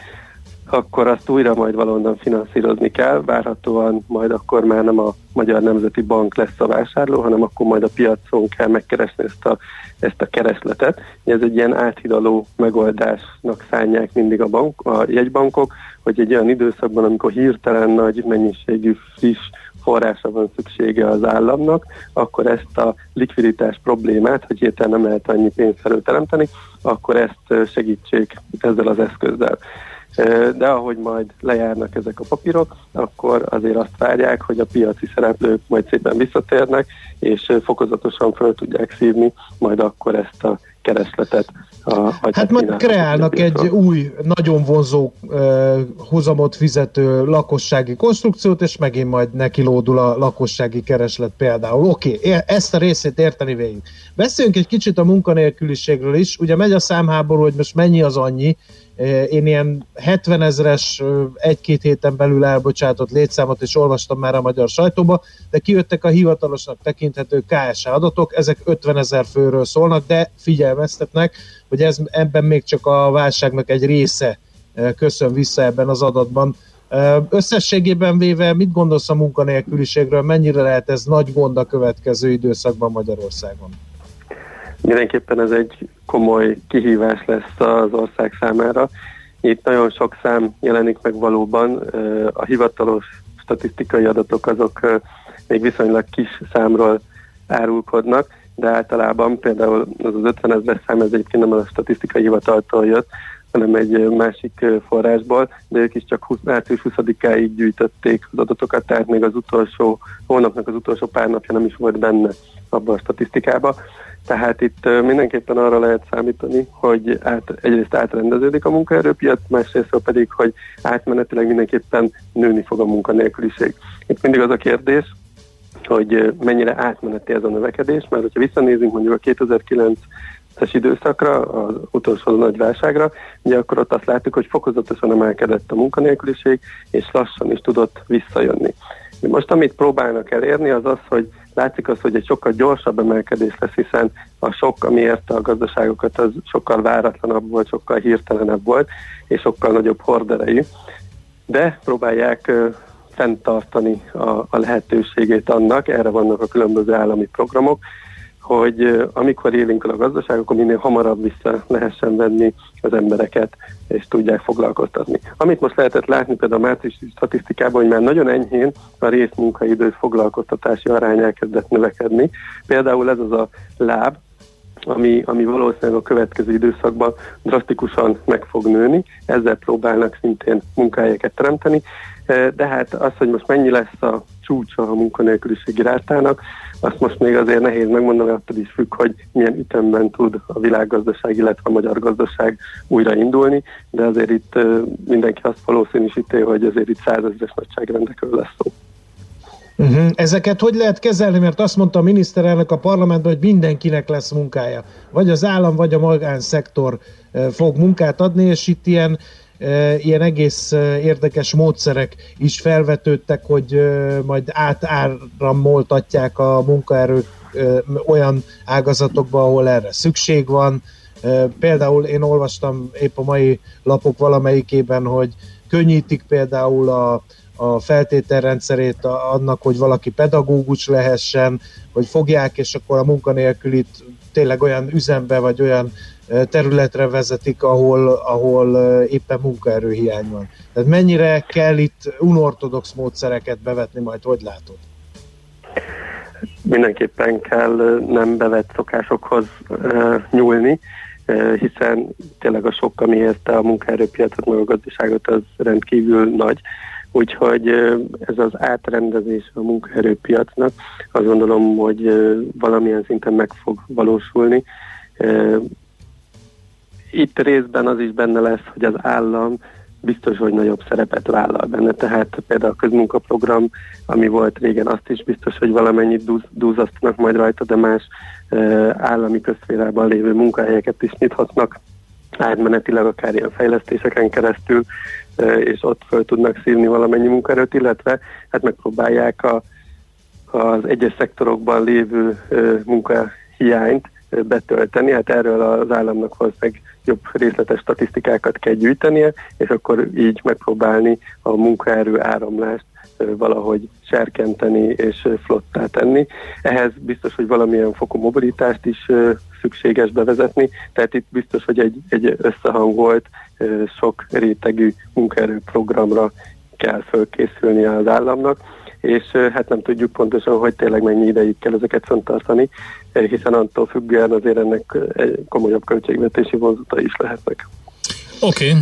akkor azt újra majd valahonnan finanszírozni kell, várhatóan majd akkor már nem a Magyar Nemzeti Bank lesz a vásárló, hanem akkor majd a piacon kell megkeresni ezt a, ezt a keresletet. Ez egy ilyen áthidaló megoldásnak szánják mindig a, bank, a jegybankok, hogy egy olyan időszakban, amikor hirtelen nagy mennyiségű friss forrása van szüksége az államnak, akkor ezt a likviditás problémát, hogy hirtelen nem lehet annyi pénzt előteremteni, akkor ezt segítsék ezzel az eszközzel. De ahogy majd lejárnak ezek a papírok, akkor azért azt várják, hogy a piaci szereplők majd szépen visszatérnek, és fokozatosan föl tudják szívni majd akkor ezt a keresletet. A, Hát majd kreálnak egy új, nagyon vonzó uh, hozamot fizető lakossági konstrukciót, és megint majd nekilódul a lakossági kereslet például. Oké, okay, ezt a részét érteni végig. Beszéljünk egy kicsit a munkanélküliségről is. Ugye megy a számháború, hogy most mennyi az annyi. Én ilyen 70 ezres, egy-két héten belül elbocsátott létszámot is olvastam már a magyar sajtóba, de kijöttek a hivatalosnak tekinthető KSH adatok, ezek 50 ezer főről szólnak, de figyelmeztetnek, hogy ez, ebben még csak a válságnak egy része köszön vissza ebben az adatban. Összességében véve mit gondolsz a munkanélküliségről, mennyire lehet ez nagy gond a következő időszakban Magyarországon? Mindenképpen ez egy komoly kihívás lesz az ország számára. Itt nagyon sok szám jelenik meg valóban. A hivatalos statisztikai adatok azok még viszonylag kis számról árulkodnak, de általában például az az 50 ezer szám, ez egyébként nem a statisztikai hivataltól jött, hanem egy másik forrásból, de ők is csak 20, március 20-áig gyűjtötték az adatokat, tehát még az utolsó hónapnak az utolsó pár napja nem is volt benne abban a statisztikában. Tehát itt mindenképpen arra lehet számítani, hogy át, egyrészt átrendeződik a munkaerőpiac, másrészt pedig, hogy átmenetileg mindenképpen nőni fog a munkanélküliség. Itt mindig az a kérdés, hogy mennyire átmeneti ez a növekedés, mert hogyha visszanézünk mondjuk a 2009-es időszakra, az utolsó nagy válságra, ugye akkor ott azt láttuk, hogy fokozatosan emelkedett a munkanélküliség, és lassan is tudott visszajönni. Most amit próbálnak elérni, az az, hogy látszik az, hogy egy sokkal gyorsabb emelkedés lesz, hiszen a sok, ami érte a gazdaságokat, az sokkal váratlanabb volt, sokkal hirtelenebb volt, és sokkal nagyobb horderejű. De próbálják fenntartani a, a lehetőségét annak, erre vannak a különböző állami programok, hogy amikor élünk el a gazdaság, akkor minél hamarabb vissza lehessen venni az embereket, és tudják foglalkoztatni. Amit most lehetett látni például a márciusi statisztikában, hogy már nagyon enyhén a részmunkaidő foglalkoztatási arány elkezdett növekedni. Például ez az a láb, ami, ami valószínűleg a következő időszakban drasztikusan meg fog nőni, ezzel próbálnak szintén munkahelyeket teremteni, de hát az, hogy most mennyi lesz a csúcsa a munkanélküliségi rátának, azt most még azért nehéz megmondani, attól is függ, hogy milyen ütemben tud a világgazdaság, illetve a magyar gazdaság újraindulni, de azért itt mindenki azt valószínűsíti, hogy azért itt százezres nagyságrendekről lesz szó. Uh-huh. Ezeket hogy lehet kezelni? Mert azt mondta a miniszterelnök a parlamentben, hogy mindenkinek lesz munkája. Vagy az állam, vagy a magánszektor fog munkát adni, és itt ilyen, ilyen egész érdekes módszerek is felvetődtek, hogy majd átáramoltatják a munkaerőt olyan ágazatokba, ahol erre szükség van. Például én olvastam épp a mai lapok valamelyikében, hogy könnyítik például a, a feltételrendszerét annak, hogy valaki pedagógus lehessen, hogy fogják, és akkor a munkanélkülit tényleg olyan üzembe, vagy olyan területre vezetik, ahol, ahol éppen munkaerőhiány van. Tehát mennyire kell itt unortodox módszereket bevetni, majd hogy látod? mindenképpen kell nem bevett szokásokhoz nyúlni, hiszen tényleg a sok, ami érte a munkaerőpiacot, meg a gazdaságot, az rendkívül nagy. Úgyhogy ez az átrendezés a munkaerőpiacnak, azt gondolom, hogy valamilyen szinten meg fog valósulni. Ö, Itt részben az is benne lesz, hogy az állam biztos, hogy nagyobb szerepet vállal benne. Tehát például a közmunkaprogram, ami volt régen, azt is biztos, hogy valamennyit dúz, dúzasztanak majd rajta, de más uh, állami közférában lévő munkahelyeket is nyithatnak átmenetileg akár ilyen fejlesztéseken keresztül, uh, és ott föl tudnak szívni valamennyi munkaerőt, illetve hát megpróbálják a, az egyes szektorokban lévő uh, munkahiányt ö, betölteni. Hát erről az államnak valószínűleg jobb részletes statisztikákat kell gyűjtenie, és akkor így megpróbálni a munkaerő áramlást valahogy serkenteni és flottá tenni. Ehhez biztos, hogy valamilyen fokú mobilitást is szükséges bevezetni, tehát itt biztos, hogy egy, egy összehangolt, sok rétegű munkaerőprogramra kell fölkészülni az államnak, és hát nem tudjuk pontosan, hogy tényleg mennyi ideig kell ezeket fenntartani, hiszen attól függően azért ennek komolyabb költségvetési vonzata is lehetnek. Oké. Okay.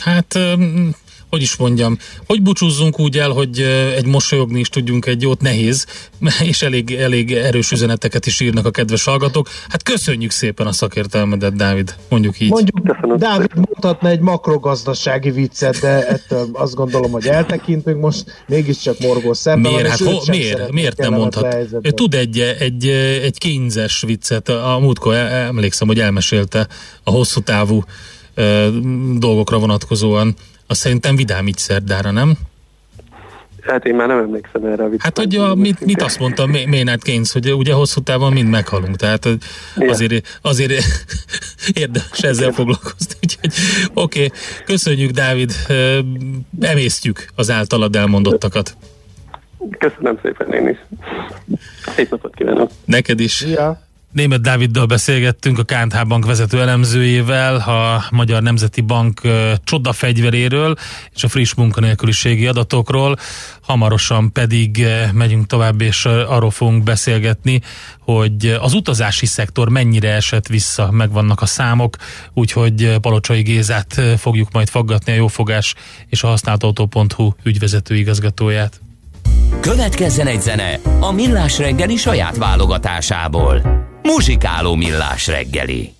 Hát, öm, hogy is mondjam, hogy búcsúzzunk úgy el, hogy egy mosolyogni is tudjunk egy jót, nehéz, és elég, elég erős üzeneteket is írnak a kedves hallgatók. Hát köszönjük szépen a szakértelmedet, Dávid, mondjuk így. Mondjuk, Dávid mondhatna egy makrogazdasági viccet, de ettől azt gondolom, hogy eltekintünk most, mégiscsak morgó szemben. Miért, van, hát ho, miért, miért nem mondhat? Ő tud egy, egy, egy kényzes viccet, a múltkor e- emlékszem, hogy elmesélte a hosszú távú dolgokra vonatkozóan. Azt szerintem vidám így szerdára, nem? Hát én már nem emlékszem erre a viccre. Hát, hogy a, mit, mit azt mondta May- Maynard Keynes, hogy ugye hosszú távon mind meghalunk, tehát azért, azért érdemes ezzel foglalkozni. Úgyhogy oké, okay. köszönjük Dávid, emésztjük az általad elmondottakat. Köszönöm szépen én is. Szép napot kívánok. Neked is. Ja. Német Dáviddal beszélgettünk a KNH Bank vezető elemzőjével, a Magyar Nemzeti Bank csodafegyveréről és a friss munkanélküliségi adatokról. Hamarosan pedig megyünk tovább, és arról fogunk beszélgetni, hogy az utazási szektor mennyire esett vissza, megvannak a számok, úgyhogy Palocsai Gézát fogjuk majd faggatni a jófogás és a használtautó.hu ügyvezető igazgatóját. Következzen egy zene a Millás reggeli saját válogatásából. Muzsikáló Millás reggeli.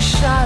Shot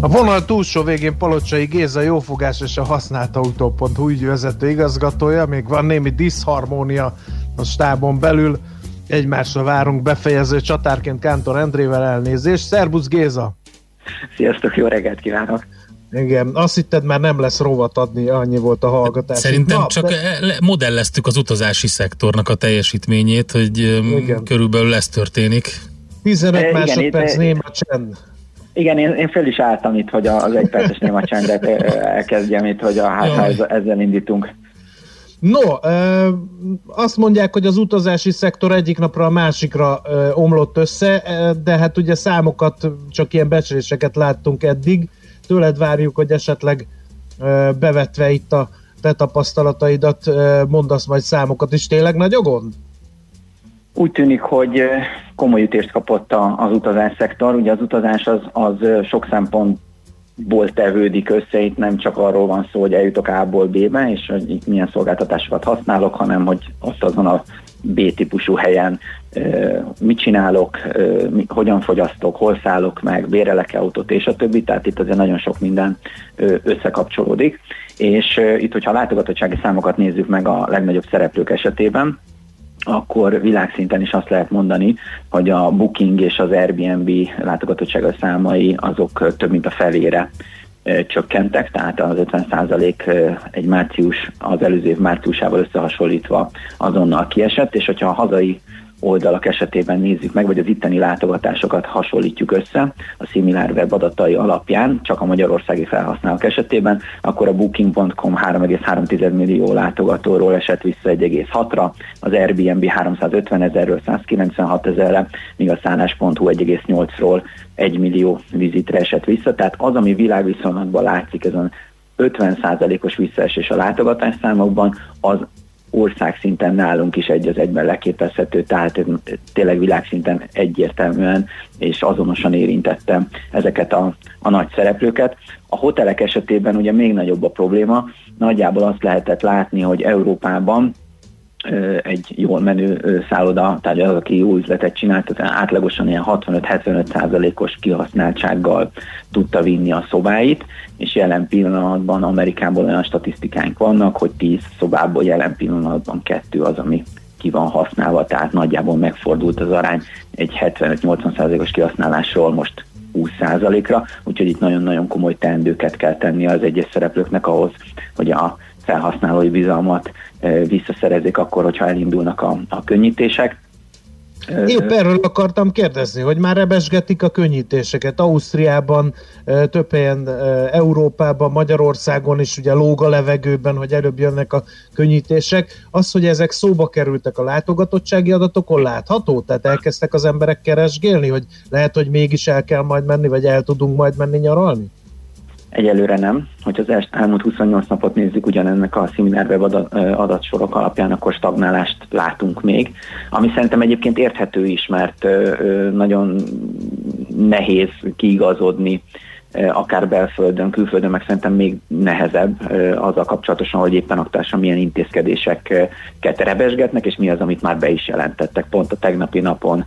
A vonal túlsó végén Palocsai Géza jófogás és a használt autó.hu ügyvezető igazgatója, még van némi diszharmónia a stábon belül, egymásra várunk befejező csatárként Kántor Endrével elnézést. Szerbusz Géza! Sziasztok, jó reggelt kívánok! Igen, azt hitted már nem lesz rovat adni, annyi volt a hallgatás. Szerintem Na, csak de... modelleztük az utazási szektornak a teljesítményét, hogy Igen. körülbelül ez történik. 15 e, másodperc néma csend. Igen, én, én fel is álltam itt, hogy az egy perces néma csendet elkezdjem itt, hogy a, hát, ezzel indítunk. No, azt mondják, hogy az utazási szektor egyik napra a másikra omlott össze, de hát ugye számokat, csak ilyen becsléseket láttunk eddig. Tőled várjuk, hogy esetleg bevetve itt a te tapasztalataidat mondasz majd számokat is. Tényleg nagy a gond? Úgy tűnik, hogy komoly ütést kapott az utazásszektor. Ugye az utazás az, az sok szempontból tevődik össze, itt nem csak arról van szó, hogy eljutok A-ból B-be, és hogy itt milyen szolgáltatásokat használok, hanem hogy ott azon a B-típusú helyen mit csinálok, hogyan fogyasztok, hol szállok meg, bérelek autót és a többi, tehát itt azért nagyon sok minden összekapcsolódik. És itt, hogyha a látogatottsági számokat nézzük meg a legnagyobb szereplők esetében, akkor világszinten is azt lehet mondani, hogy a Booking és az Airbnb látogatottsága számai azok több mint a felére csökkentek, tehát az 50% egy március, az előző év márciusával összehasonlítva azonnal kiesett, és hogyha a hazai oldalak esetében nézzük meg, vagy az itteni látogatásokat hasonlítjuk össze a Similar Web adatai alapján, csak a magyarországi felhasználók esetében, akkor a Booking.com 3,3 millió látogatóról esett vissza 1,6-ra, az Airbnb 350 ezerről 196 ezerre, míg a szállás.hu 1,8-ról 1 millió vizitre esett vissza, tehát az, ami világviszonylatban látszik, ez a 50%-os visszaesés a látogatásszámokban, az országszinten nálunk is egy az egyben leképezhető, tehát tényleg világszinten egyértelműen és azonosan érintette ezeket a, a nagy szereplőket. A hotelek esetében ugye még nagyobb a probléma, nagyjából azt lehetett látni, hogy Európában egy jól menő szálloda, tehát az, aki jó üzletet csinált, tehát átlagosan ilyen 65-75 százalékos kihasználtsággal tudta vinni a szobáit, és jelen pillanatban Amerikából olyan statisztikáink vannak, hogy 10 szobából jelen pillanatban kettő az, ami ki van használva, tehát nagyjából megfordult az arány egy 75-80 százalékos kihasználásról most 20 százalékra, úgyhogy itt nagyon-nagyon komoly teendőket kell tenni az egyes szereplőknek ahhoz, hogy a felhasználói bizalmat visszaszerezik akkor, hogyha elindulnak a, a könnyítések. Épp erről akartam kérdezni, hogy már rebesgetik a könnyítéseket. Ausztriában, több helyen Európában, Magyarországon is ugye lóg a levegőben, hogy előbb jönnek a könnyítések. Az, hogy ezek szóba kerültek a látogatottsági adatokon látható? Tehát elkezdtek az emberek keresgélni, hogy lehet, hogy mégis el kell majd menni, vagy el tudunk majd menni nyaralni? Egyelőre nem. Hogyha az elmúlt 28 napot nézzük ugyanennek a SimilarWeb adat, adatsorok alapján, akkor stagnálást látunk még, ami szerintem egyébként érthető is, mert nagyon nehéz kiigazodni akár belföldön, külföldön, meg szerintem még nehezebb azzal kapcsolatosan, hogy éppen aktásan milyen intézkedéseket rebesgetnek, és mi az, amit már be is jelentettek. Pont a tegnapi napon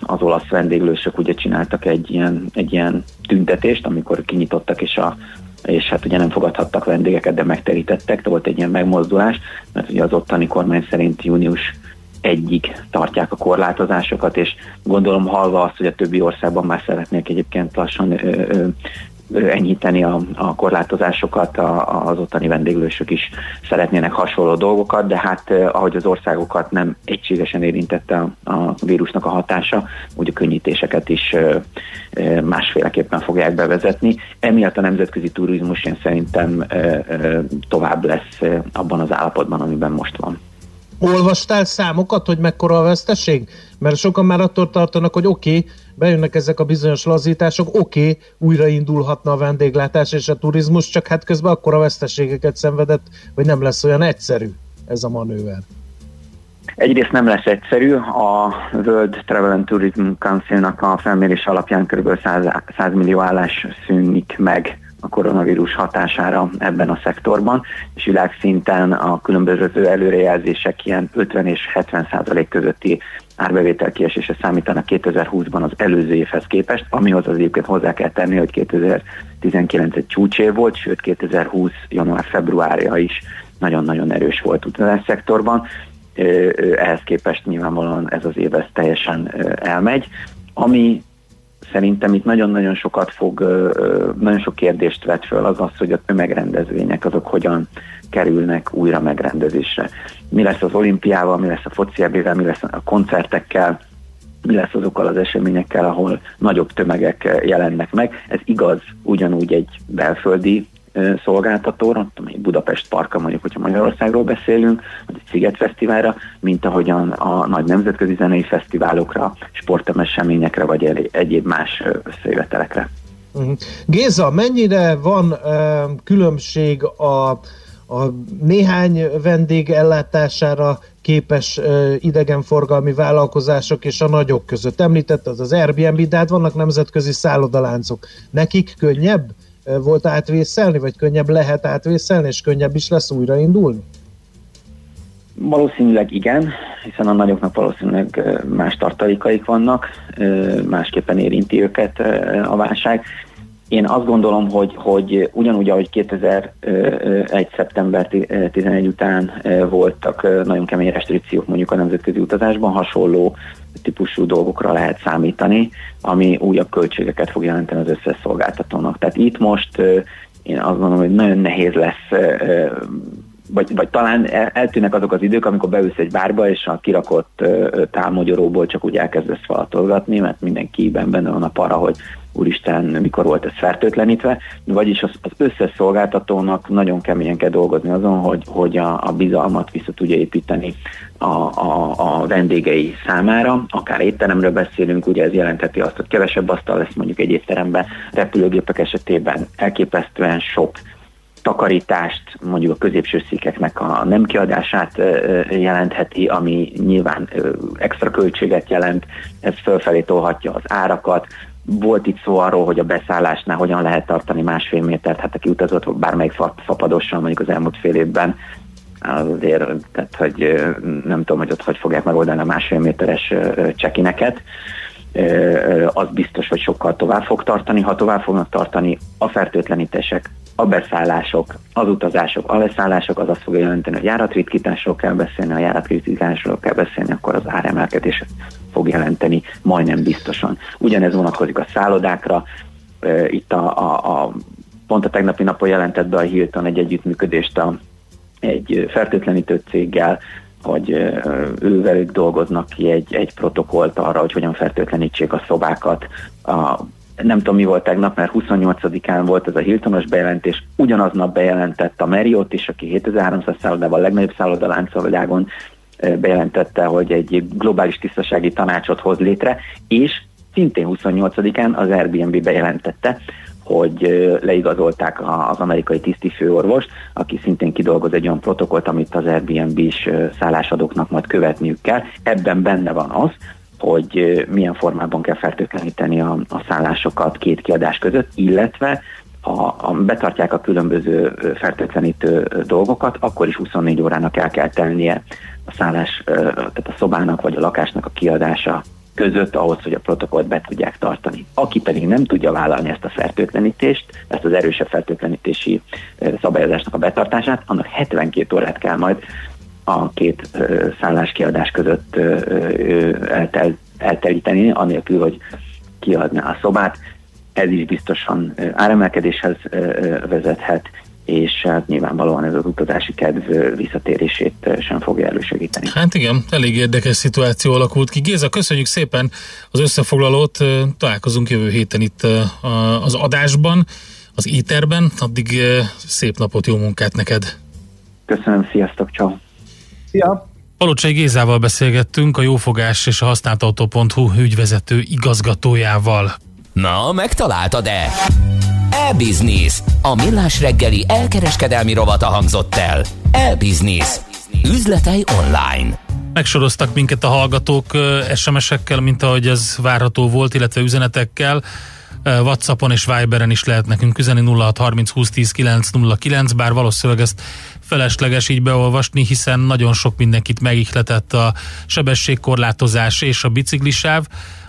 az olasz vendéglősök ugye csináltak egy ilyen, egy ilyen tüntetést, amikor kinyitottak és a és hát ugye nem fogadhattak vendégeket, de megterítettek, de volt egy ilyen megmozdulás, mert ugye az ottani kormány szerint június egyig tartják a korlátozásokat, és gondolom halva azt, hogy a többi országban már szeretnék egyébként lassan ö, ö, enyhíteni a, a korlátozásokat, a, az ottani vendéglősök is szeretnének hasonló dolgokat, de hát ahogy az országokat nem egységesen érintette a, a vírusnak a hatása, úgy a könnyítéseket is másféleképpen fogják bevezetni. Emiatt a nemzetközi turizmus én szerintem tovább lesz abban az állapotban, amiben most van. Olvastál számokat, hogy mekkora a veszteség? Mert sokan már attól tartanak, hogy oké, okay, bejönnek ezek a bizonyos lazítások, oké, okay, újraindulhatna a vendéglátás és a turizmus, csak hát közben akkora veszteségeket szenvedett, hogy nem lesz olyan egyszerű ez a manőver. Egyrészt nem lesz egyszerű, a World Travel and Tourism Council-nak a felmérés alapján kb. 100, 100 millió állás szűnik meg a koronavírus hatására ebben a szektorban, és világszinten a különböző előrejelzések ilyen 50 és 70 százalék közötti árbevétel kiesése számítanak 2020-ban az előző évhez képest, amihoz az egyébként hozzá kell tenni, hogy 2019 egy csúcsév volt, sőt 2020 január-februárja is nagyon-nagyon erős volt utazás szektorban, ehhez képest nyilvánvalóan ez az év ez teljesen elmegy. Ami szerintem itt nagyon-nagyon sokat fog, nagyon sok kérdést vet föl az az, hogy a tömegrendezvények azok hogyan kerülnek újra megrendezésre. Mi lesz az olimpiával, mi lesz a foci mi lesz a koncertekkel, mi lesz azokkal az eseményekkel, ahol nagyobb tömegek jelennek meg. Ez igaz ugyanúgy egy belföldi szolgáltatóra, egy Budapest Parka mondjuk, hogyha Magyarországról beszélünk, vagy egy Sziget Fesztiválra, mint ahogyan a nagy nemzetközi zenei fesztiválokra, sporteseményekre, vagy egyéb más összejövetelekre. Mhm. Géza, mennyire van uh, különbség a, a néhány vendég ellátására képes idegenforgalmi vállalkozások és a nagyok között? Említett az az Airbnb, de hát vannak nemzetközi szállodaláncok. Nekik könnyebb volt átvészelni, vagy könnyebb lehet átvészelni, és könnyebb is lesz újraindulni? Valószínűleg igen, hiszen a nagyoknak valószínűleg más tartalékaik vannak, másképpen érinti őket a válság. Én azt gondolom, hogy, hogy ugyanúgy, ahogy 2001. szeptember 11 után voltak nagyon kemény restrikciók mondjuk a nemzetközi utazásban, hasonló típusú dolgokra lehet számítani, ami újabb költségeket fog jelenteni az összes szolgáltatónak. Tehát itt most én azt gondolom, hogy nagyon nehéz lesz vagy, vagy talán eltűnnek azok az idők, amikor beülsz egy bárba, és a kirakott tálmagyaróból csak úgy elkezdesz falatolgatni, mert mindenkiben benne van a para, hogy úristen, mikor volt ez fertőtlenítve, vagyis az, az összes szolgáltatónak nagyon keményen kell dolgozni azon, hogy, hogy a, a bizalmat vissza tudja építeni a, a, a vendégei számára, akár étteremről beszélünk, ugye ez jelentheti azt, hogy kevesebb asztal lesz mondjuk egy étteremben, repülőgépek esetében elképesztően sok takarítást, mondjuk a középső székeknek a nem kiadását jelentheti, ami nyilván extra költséget jelent, ez fölfelé tolhatja az árakat, volt itt szó arról, hogy a beszállásnál hogyan lehet tartani másfél métert, hát aki utazott bármelyik fapadossal mondjuk az elmúlt fél évben, azért, tehát hogy nem tudom, hogy ott hogy fogják megoldani a másfél méteres csekineket, az biztos, hogy sokkal tovább fog tartani. Ha tovább fognak tartani a fertőtlenítések, a beszállások, az utazások, a leszállások, az azt fogja jelenteni, hogy járatritkításról kell beszélni, a járatritkításról kell beszélni, akkor az áremelkedés fog jelenteni majdnem biztosan. Ugyanez vonatkozik a szállodákra, itt a, a, a pont a tegnapi napon jelentett be a Hilton egy együttműködést a, egy fertőtlenítő céggel, hogy ővelük dolgoznak ki egy, egy protokollt arra, hogy hogyan fertőtlenítsék a szobákat. A, nem tudom mi volt tegnap, mert 28-án volt ez a Hiltonos bejelentés, ugyanaznap bejelentett a Marriott is, aki 7300 szállodával a legnagyobb szállodalánc a világon bejelentette, hogy egy globális tisztasági tanácsot hoz létre, és szintén 28-án az Airbnb bejelentette, hogy leigazolták az amerikai tisztifőorvost, aki szintén kidolgoz egy olyan protokollt, amit az Airbnb-s szállásadóknak majd követniük kell. Ebben benne van az, hogy milyen formában kell fertőtleníteni a, a szállásokat két kiadás között, illetve ha betartják a különböző fertőtlenítő dolgokat, akkor is 24 órának el kell tennie a szállás, tehát a szobának vagy a lakásnak a kiadása között ahhoz, hogy a protokollt be tudják tartani. Aki pedig nem tudja vállalni ezt a fertőtlenítést, ezt az erősebb fertőtlenítési szabályozásnak a betartását, annak 72 órát kell majd a két szálláskiadás között eltel, eltelíteni, anélkül, hogy kiadná a szobát. Ez is biztosan áremelkedéshez vezethet, és hát nyilvánvalóan ez az utazási kedv visszatérését sem fogja elősegíteni. Hát igen, elég érdekes szituáció alakult ki. Géza, köszönjük szépen az összefoglalót, találkozunk jövő héten itt az adásban, az éterben, addig szép napot, jó munkát neked! Köszönöm, sziasztok, ciao. Szia! Palocsai Gézával beszélgettünk, a Jófogás és a használtautó.hu ügyvezető igazgatójával. Na, megtaláltad-e? E-Business. A millás reggeli elkereskedelmi rovata hangzott el. E-Business. Üzletei online. Megsoroztak minket a hallgatók SMS-ekkel, mint ahogy ez várható volt, illetve üzenetekkel. Whatsappon és Viberen is lehet nekünk üzeni 0630 20 10 909, bár valószínűleg ezt felesleges így beolvasni, hiszen nagyon sok mindenkit megihletett a sebességkorlátozás és a biciklisáv.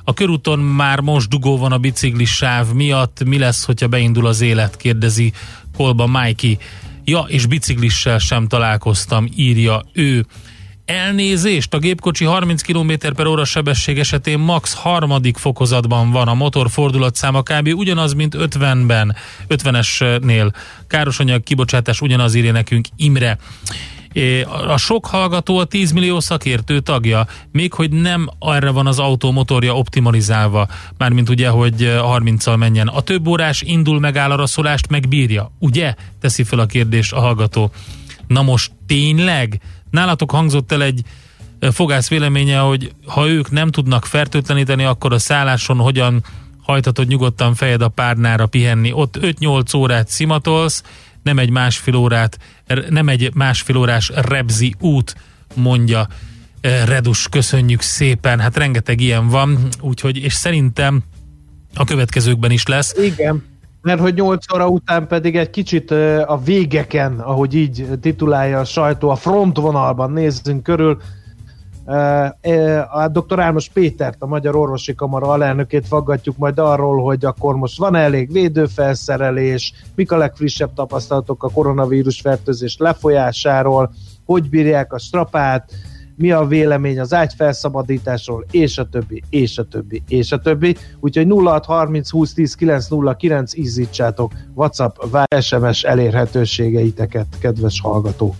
A körúton már most dugó van a biciklisáv miatt, mi lesz, hogyha beindul az élet, kérdezi Kolba Mikey. Ja, és biciklissel sem találkoztam, írja ő. Elnézést, a gépkocsi 30 km per óra sebesség esetén max. harmadik fokozatban van, a motor fordulatszáma kb. ugyanaz, mint 50-ben, 50-esnél. Károsanyag kibocsátás ugyanaz írja nekünk Imre. A sok hallgató a 10 millió szakértő tagja, még hogy nem erre van az autó motorja optimalizálva, mármint ugye, hogy a 30-al menjen. A több órás indul megáll a raszolást, megbírja, ugye? Teszi fel a kérdést a hallgató. Na most tényleg? Nálatok hangzott el egy ö, fogász véleménye, hogy ha ők nem tudnak fertőtleníteni, akkor a szálláson hogyan hajtatod nyugodtan fejed a párnára pihenni. Ott 5-8 órát szimatolsz, nem egy másfél órát, nem egy másfél órás rebzi út, mondja eh, Redus, köszönjük szépen, hát rengeteg ilyen van, úgyhogy, és szerintem a következőkben is lesz. Igen, mert hogy 8 óra után pedig egy kicsit ö, a végeken, ahogy így titulálja a sajtó, a frontvonalban nézzünk körül. Ö, ö, A dr. Álmos Pétert, a Magyar Orvosi Kamara alelnökét faggatjuk majd arról, hogy akkor most van elég védőfelszerelés, mik a legfrissebb tapasztalatok a koronavírus fertőzés lefolyásáról, hogy bírják a strapát, mi a vélemény az ágy felszabadításról, és a többi, és a többi, és a többi. Úgyhogy 0630 20 10 909 ízítsátok WhatsApp, SMS elérhetőségeiteket, kedves hallgató.